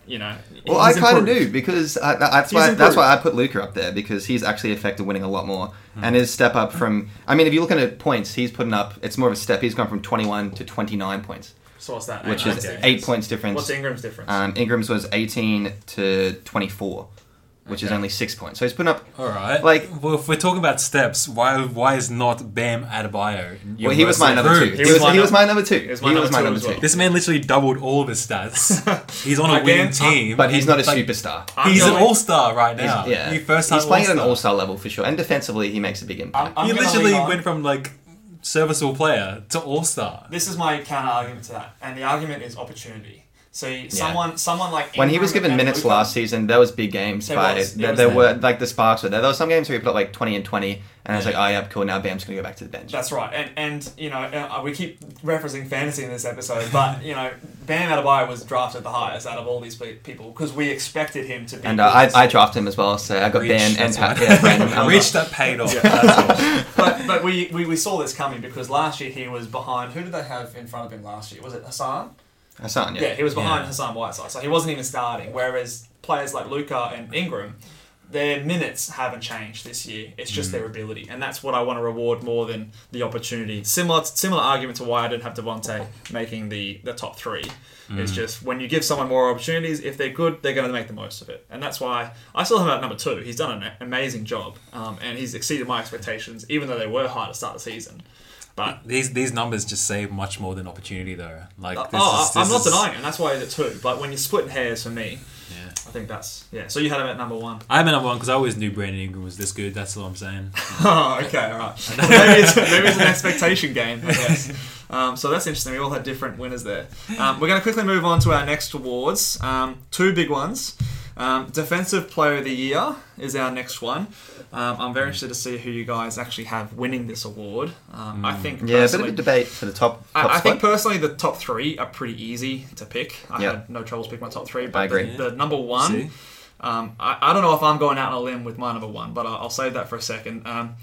you know Well, I kind of do because I, that's He's why that's why I put Luka up there because he's actually affected winning a lot more, Hmm. and his step up from I mean, if you're looking at points, he's putting up it's more of a step. He's gone from 21 to 29 points, So what's that? which Eight is eight points difference. What's Ingram's difference? Um, Ingram's was 18 to 24, which is only six points. So he's putting up. All right. Like- well, if we're talking about steps, why why is not Bam Adebayo? your Well, he was my number two. improved? He was, he was my number two. He was my number two well. This man literally doubled all of his stats. He's on a Again, winning team, But he's not a like, superstar. I'm He's an all star right now. Yeah, He first time he's playing at an all-star. all-star level for sure, and defensively he makes a big impact. I'm He gonna literally went from like serviceable player to all star. This is my counter argument to that, and the argument is opportunity. So you- someone, someone like when he was given minutes Luka- last season, there was big games There by was. There there, there were like the sparks were there. There were some games where he put up like twenty and twenty, and I was like, oh yeah, cool. Now Bam's gonna go back to the bench. That's right, and and you know uh, we keep referencing fantasy in this episode, but you know Bam Adebayo was drafted the highest out of all these people because we expected him to be. and uh, I, I drafted him as well, so I got Reach, Bam and that's Pat. why. Yeah, Brandon. I'm Reach that paid off. That's all. but but we, we, we saw this coming because last year he was behind. Who did they have in front of him last year? Was it Hassan? Hassan, yeah. Yeah, he was behind Yeah. Hassan Whiteside, so he wasn't even starting. Whereas players like Luka and Ingram their minutes haven't changed this year. It's just their ability, and that's what I want to reward more than the opportunity. Similar similar argument to why I didn't have Devontae making the the top three. It's just when you give someone more opportunities, if they're good, they're going to make the most of it, and that's why I still have him at number two. He's done an amazing job, um, and he's exceeded my expectations, even though they were high to start the season. But These these numbers just say much more than opportunity, though. Like, this oh, is, I- I'm not is- denying it, and that's why he's at two. But when you're splitting hairs for me, Yeah. I think that's yeah. So you had him at number one. I'm at number one because I always knew Brandon Ingram was this good. That's all I'm saying. Oh, okay, all right. maybe, it's, maybe it's an expectation game, I guess. Um, so that's interesting. We all had different winners there. Um, we're going to quickly move on to our next awards. Um, two big ones. Um, Defensive Player of the Year is our next one. Um, I'm very interested to see who you guys actually have winning this award. Um, I think Yeah, a bit of a debate for the top, top I, I think personally the top three are pretty easy to pick. I Yeah. had no troubles picking my top three, but I agree. The, the number one, um, I, I don't know if I'm going out on a limb with my number one, but I'll, I'll save that for a second. Um,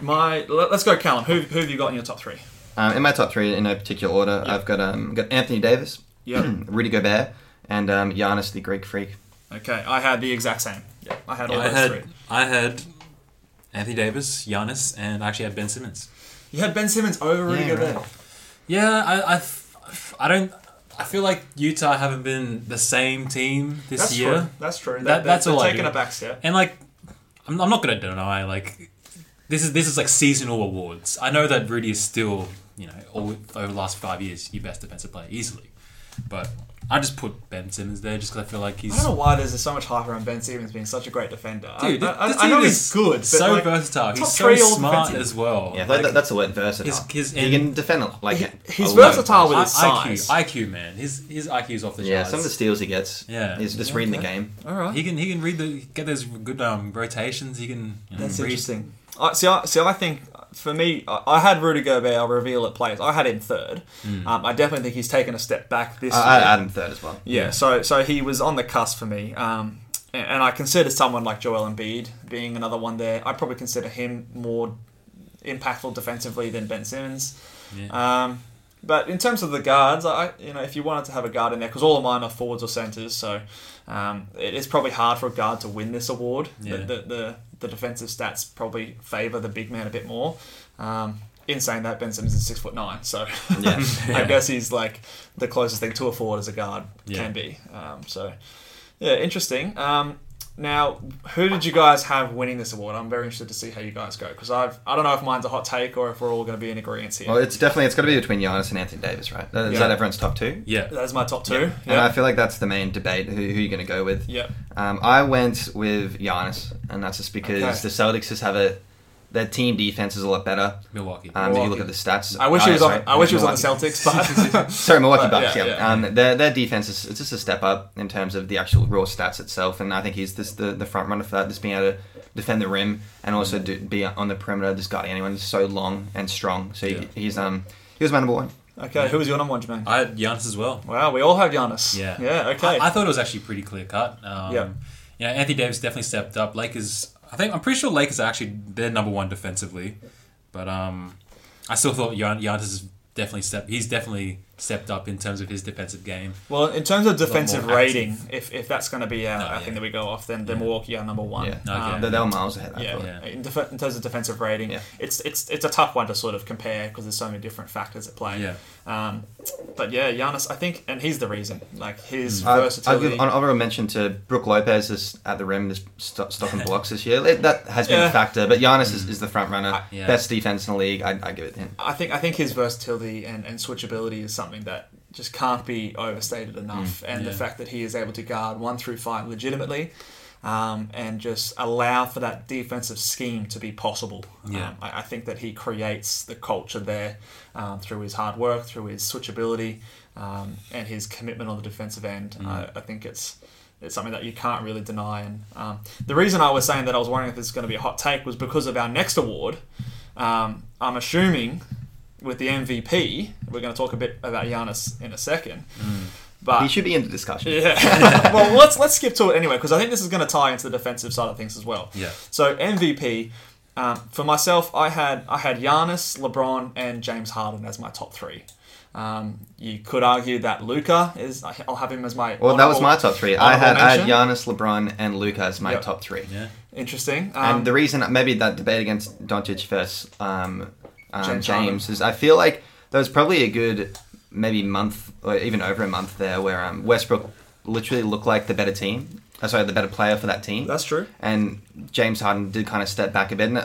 my let, us go, Callum. Who, who have you got in your top three? Um, in my top three, in no particular order, I've got um, got Anthony Davis, Yep. Rudy Gobert, and um, Giannis, the Greek freak. Okay, I had the exact same. Yeah, I had all I those had three. I had Anthony Davis, Giannis, and I actually had Ben Simmons. You had Ben Simmons over Rudy Yeah, Gobert. right. Yeah, I, I, f- I don't. I feel like Utah haven't been the same team this That's year. true. That's true. That- That, that's they're all I taking do. a back step. And like, I'm, I'm not gonna deny like this is this is like seasonal awards. I know that Rudy is still you know all, over the last five years your best defensive player easily, but I just put Ben Simmons there just because I feel like he's I don't know why there's so much hype around Ben Simmons being such a great defender. dude. I, I, this I know he's good, but so like, versatile. top He's so three all smart defensive. as well. Yeah, Like, that's the word, versatile. his- his he can defend like He- he's lot. versatile with his I- size. IQ, IQ, man. His his IQ is off the charts. Yeah, some of the steals he gets. Yeah. he's just reading the game. All right. He can he can read the get those good um, rotations. He can you know, That's read. interesting. I, see, I, see, I think for me, I, I had Rudy Gobert. I'll reveal it plays. I had him third. Um, I definitely think he's taken a step back this I, year. I had him third as well. yeah, so so he was on the cusp for me. Um, and, and I consider someone like Joel Embiid being another one there. I probably consider him more impactful defensively than Ben Simmons. Yeah. Um, but in terms of the guards, I you know if you wanted to have a guard in there, because all of mine are forwards or centers, so um, it is probably hard for a guard to win this award. Yeah. The, the, the the defensive stats probably favour the big man a bit more. Um, in saying that, Ben Simmons is six foot nine, so Yeah. I guess he's like the closest thing to a forward as a guard Yeah. can be. Um, so yeah, interesting. Um, now, who did you guys have winning this award? I'm very interested to see how you guys go because I've I don't know if mine's a hot take or if we're all going to be in agreement here. Well, it's definitely it's got to be between Giannis and Anthony Davis, right? Is Yeah. that everyone's top two? Yeah. that is my top two. And Yeah. I feel like that's the main debate. Who, who you're going to go with? Yeah. Um, I went with Giannis, and that's just because Okay. the Celtics just have a their team defense is a lot better. Milwaukee. Um, if you look at the stats, I wish Oh, he was on. I wish he was on the Celtics, but Sorry, Milwaukee But, Bucks. yeah, Yeah, yeah. Um, their their defense is it's just a step up in terms of the actual raw stats itself, and I think he's just the, the front runner for that. Just being able to defend the rim and also do, be on the perimeter, just guarding anyone. He's so long and strong. So Yeah. he, he's um he was my number one. okay. Who was your number one, Jermaine? I had Giannis as well. Wow, we all have Giannis. Yeah. Yeah. Okay. I, I thought it was actually pretty clear cut. Um, Yeah. You know, Anthony Davis definitely stepped up. Lakers, I think, I'm pretty sure Lakers are actually they're number one defensively, but um, I still thought Gian- Giannis is definitely stepped. He's definitely stepped up in terms of his defensive game. well, in terms of defensive rating, if, if that's going to be our, No, our yeah. thing that we go off, then, then Milwaukee are number one. Yeah, Okay. Um, they, they were miles ahead. I Yeah. Yeah. In, def- in terms of defensive rating, Yeah. it's it's it's a tough one to sort of compare because there's so many different factors at play. Yeah. Um, but yeah, Giannis, I think, and he's the reason. Like his mm. I, I versatility. give an honorable mention to Brook Lopez is at the rim, just st- stopping blocks this year. It- that has been Yeah. a factor, but Giannis is, mm. is the front runner, Yeah. best defense in the league. I, I give it to him. I think I think his versatility and, and switchability is something that just can't be overstated enough. Mm. and the fact that he is able to guard one through five legitimately, um, and just allow for that defensive scheme to be possible. Yeah. Um, I, I think that he creates the culture there um, through his hard work, through his switchability, um, and his commitment on the defensive end. I, I think it's it's something that you can't really deny. And um, the reason I was saying that I was wondering if this is going to be a hot take was because of our next award. Um, I'm assuming with the MVP, we're going to talk a bit about Giannis in a second. But He should be in the discussion. yeah. well, let's let's skip to it anyway because I think this is going to tie into the defensive side of things as well. Yeah. So MVP um, for myself, I had I had Giannis, LeBron, and James Harden as my top three. Um, you could argue that Luka is. I'll have him as my. Well, that was my top three. I had honorable I had. Giannis, LeBron, and Luka as my Yep. top three. Yeah. Interesting. Um, And the reason maybe that debate against Doncic versus um, um, James James, is I feel like there was probably a good maybe month or even over a month there where um, Westbrook literally looked like the better team. uh, Sorry, the better player for that team. That's true. And James Harden did kind of step back a bit. And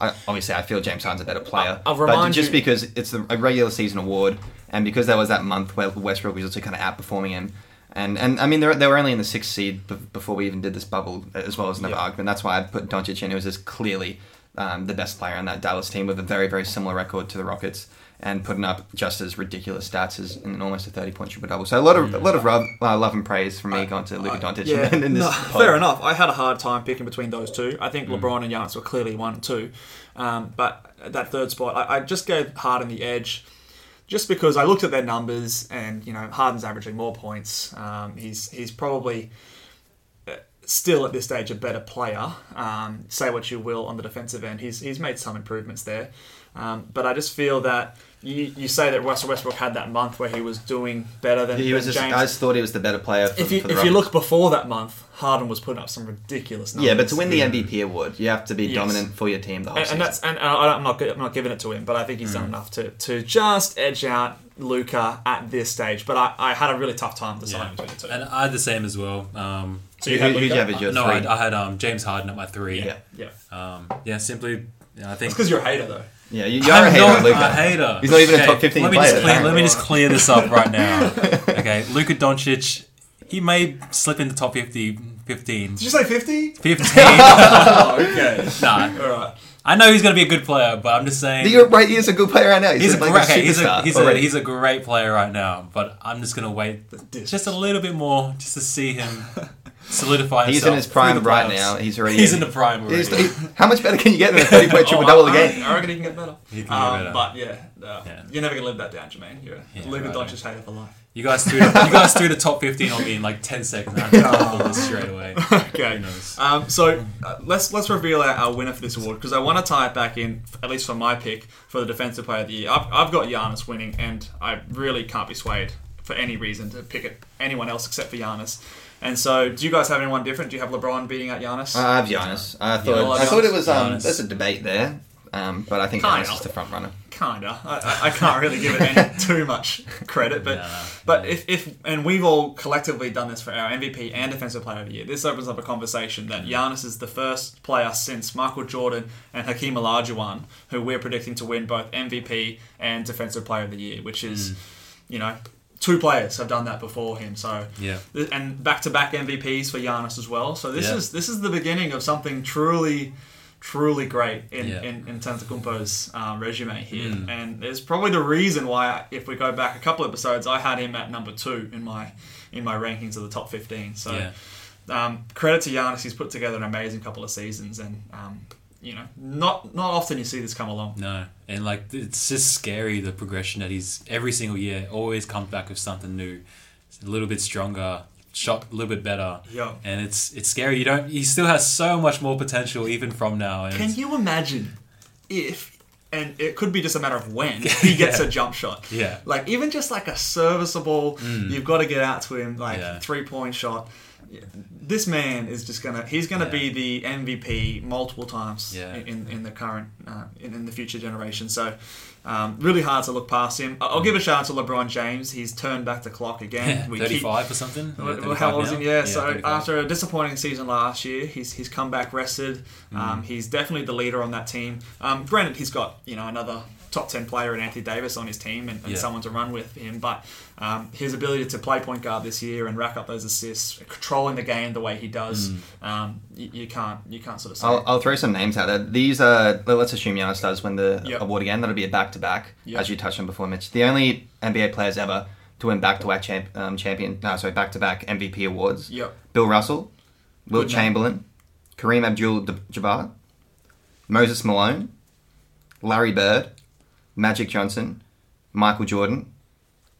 I, obviously, I feel James Harden's a better player. I'll but remind just you- because it's the, a regular season award, and because there was that month where Westbrook was also kind of outperforming him. And, and I mean, they were, only in the sixth seed b- before we even did this bubble, as well as another Yeah. argument. That's why I put Doncic in. He was just clearly um, the best player on that Dallas team with a very, very similar record to the Rockets and putting up just as ridiculous stats as in almost a 30 point triple double. So a lot of a lot of rub, uh, love and praise from me going to Luka Doncic Yeah, in, in this no, fair enough. I had a hard time picking between those two. I Mm. think LeBron and Giannis were clearly one and two, um, but that third spot, I, I just gave Harden the edge, just because I looked at their numbers and you know Harden's averaging more points. Um, he's he's probably uh, still at this stage a better player. Um, say what you will on the defensive end, he's he's made some improvements there, um, but I just feel that. You, you say that Russell Westbrook had that month where he was doing better than, He was than just, James I just thought he was the better player. For, if you for the if you look before that month, Harden was putting up some ridiculous numbers. Yeah, but to win the MVP award, you have to be Yes. dominant for your team the whole and, season. and that's and I- I'm not I'm not giving it to him, but I think he's Mm. done enough to to just edge out Luka at this stage. But I, I had a really tough time deciding Yeah. between the two. And I had the same as well. Um, so you Who- had who'd you have as your no, three? I, I had um, James Harden at my three. yeah, Yeah, Um, yeah, simply, yeah, I think. it's because you're a hater though. Yeah. You, you are a I'm hater not Luka. a hater. He's not even a top 15 let me player, Just clear, let me just clear this up right now. Okay, Luka Doncic, he may slip into top 50, 15. Did you say fifty? 15. Oh, okay. nah, All right. I know he's going to be a good player, but I'm just saying. You're right. He is a good player right now. He's, He's a, like great, a okay, he's, a, he's, a, he's a great player right now, but I'm just going to wait just a little bit more just to see him solidify He's in his prime right now. He's already. He's in the prime already. He's- he- how much better can you get than a 30 point triple double a Oh, I- game? I reckon he can get better. He can get Um, better. But yeah, uh, Yeah. you're never gonna live that down, Jermaine. You're a Yeah, Luka right. Doncic hater for life. You guys threw the, you guys threw the top 15 on me in like 10 seconds. I had to double this straight away. Okay. Who knows? Um, so uh, let's let's reveal our, our winner for this award because I want to tie it back in, at least for my pick for the defensive player of the year. I've, I've got Giannis winning, and I really can't be swayed for any reason to pick it anyone else except for Giannis. And so, do you guys have anyone different? Do you have LeBron beating out Giannis? I have Giannis. I thought. well, I thought it was. Um, Giannis. there's a debate there, um, but I think Kind Giannis is the front runner. Kinda. I, I- I can't really give it any too much credit, but Nah. but if, if and we've all collectively done this for our MVP and Defensive Player of the Year. This opens up a conversation that Giannis is the first player since Michael Jordan and Hakeem Olajuwon who we're predicting to win both MVP and Defensive Player of the Year, which is you know two players have done that before him. So Yeah. and back to back MVPs for Giannis as well. So this Yeah. is this is the beginning of something truly, truly great in Yeah. in, in Antetokounmpo's um, resume here, Mm. and it's probably the reason why, if we go back a couple episodes, I had him at number two in my in my rankings of the top fifteen. So. Yeah. Um, credit to Giannis, he's put together an amazing couple of seasons, and um, you know, not not often you see this come along. No, and like it's just scary the progression that he's every single year always comes back with something new, It's a little bit stronger, shot a little bit better. Yeah. and it's it's scary. You don't. He still has so much more potential even from now. And Can you imagine if, and it could be just a matter of when, he gets Yeah. a jump shot? Yeah. Like, even just like a serviceable, mm. you've got to get out to him, like Yeah. three point shot. This man is just gonna, he's gonna Yeah. be the MVP multiple times Yeah. in, in the current, uh, in, in the future generation. So, um, really hard to look past him. I'll give a shout out to LeBron James. He's turned back the clock again. We keep- thirty-five or something. Yeah, how 35 old is he? Yeah, so 35. after a disappointing season last year, he's he's come back rested. Mm. Um, he's definitely the leader on that team. Um, granted, he's got you know another top ten player in Anthony Davis on his team and, and Yeah. someone to run with him, but um, his ability to play point guard this year and rack up those assists, controlling the game the way he does, Mm. um, you, you can't you can't sort of say. I'll, I'll throw some names out there. These are let's assume Giannis does win the Yep. award again. That'll be a back to back, as you touched on before, Mitch. The only NBA players ever to win back to back um, champion, no, sorry, back to back MVP awards. Yep. Bill Russell, Wilt Good name. Chamberlain, Kareem Abdul-Jabbar, Moses Malone, Larry Bird, Magic Johnson, Michael Jordan,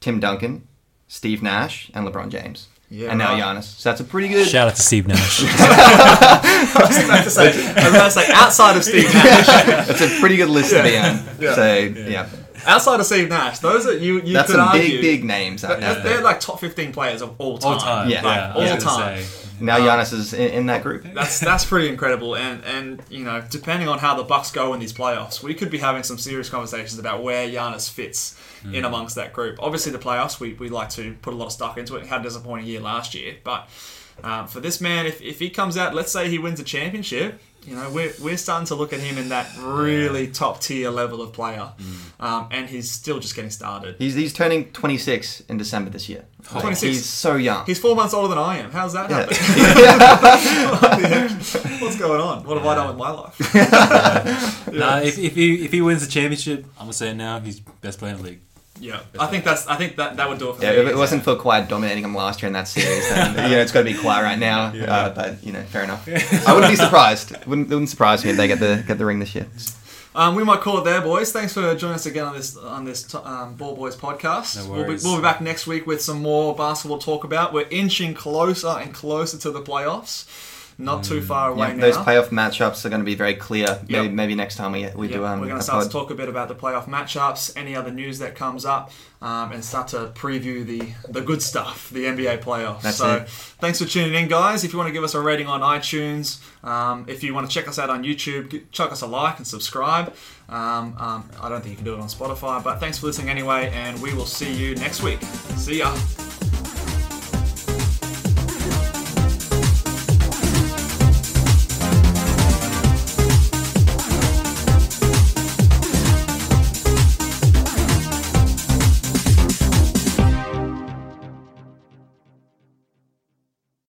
Tim Duncan, Steve Nash, and LeBron James. Yeah, and now right. Giannis. So that's a pretty good. Shout out to Steve Nash. I was about to say, I was about to say outside of Steve Nash. That's a pretty good list to be on. Yeah. So yeah. outside of Steve Nash, those are you. you That's could some argue, big, big names out They're, there. they're like top fifteen players of all time. All time. Yeah. Yeah. All I was time. Say. Now Giannis is in, in that group. That's that's pretty incredible, and and you know, depending on how the Bucks go in these playoffs, we could be having some serious conversations about where Giannis fits Hmm. in amongst that group. Obviously, the playoffs, we, we like to put a lot of stock into it. He had a disappointing year last year, but um, for this man, if, if he comes out, let's say he wins a championship, you know, we're, we're starting to look at him in that really top tier level of player, Hmm. um, and he's still just getting started. He's, he's turning 26 in December this year. Like, 26. He's so young. He's four months older than I am. How's that Yeah. happen? What's going on? What have I done with my life? Nah, if, if he if he wins the championship, I'm gonna say it now. He's best player in the league. Yeah, I think that's. I think that that would do it for Yeah, me. if it wasn't for Kawhi dominating him last year in that series, then you know it's got to be Kawhi right now. Uh, but you know, fair enough. I wouldn't be surprised. It wouldn't, it wouldn't surprise me if they get the get the ring this year. Um, we might call it there, boys. Thanks for joining us again on this on this um, Ball Boys podcast. No we'll, be, worries. we'll be back next week with some more basketball talk about. We're inching closer and closer to the playoffs. Not too far away Yeah, now. those playoff matchups are going to be very clear. Maybe, Yep. maybe next time we we Yeah, do um, we're going to start pod. to talk a bit about the playoff matchups, any other news that comes up, um, and start to preview the the good stuff, the NBA playoffs. That's so, it. thanks for tuning in, guys. If you want to give us a rating on iTunes, um, if you want to check us out on YouTube, chuck us a like and subscribe. Um, um, I don't think you can do it on Spotify, but thanks for listening anyway, and we will see you next week. See ya.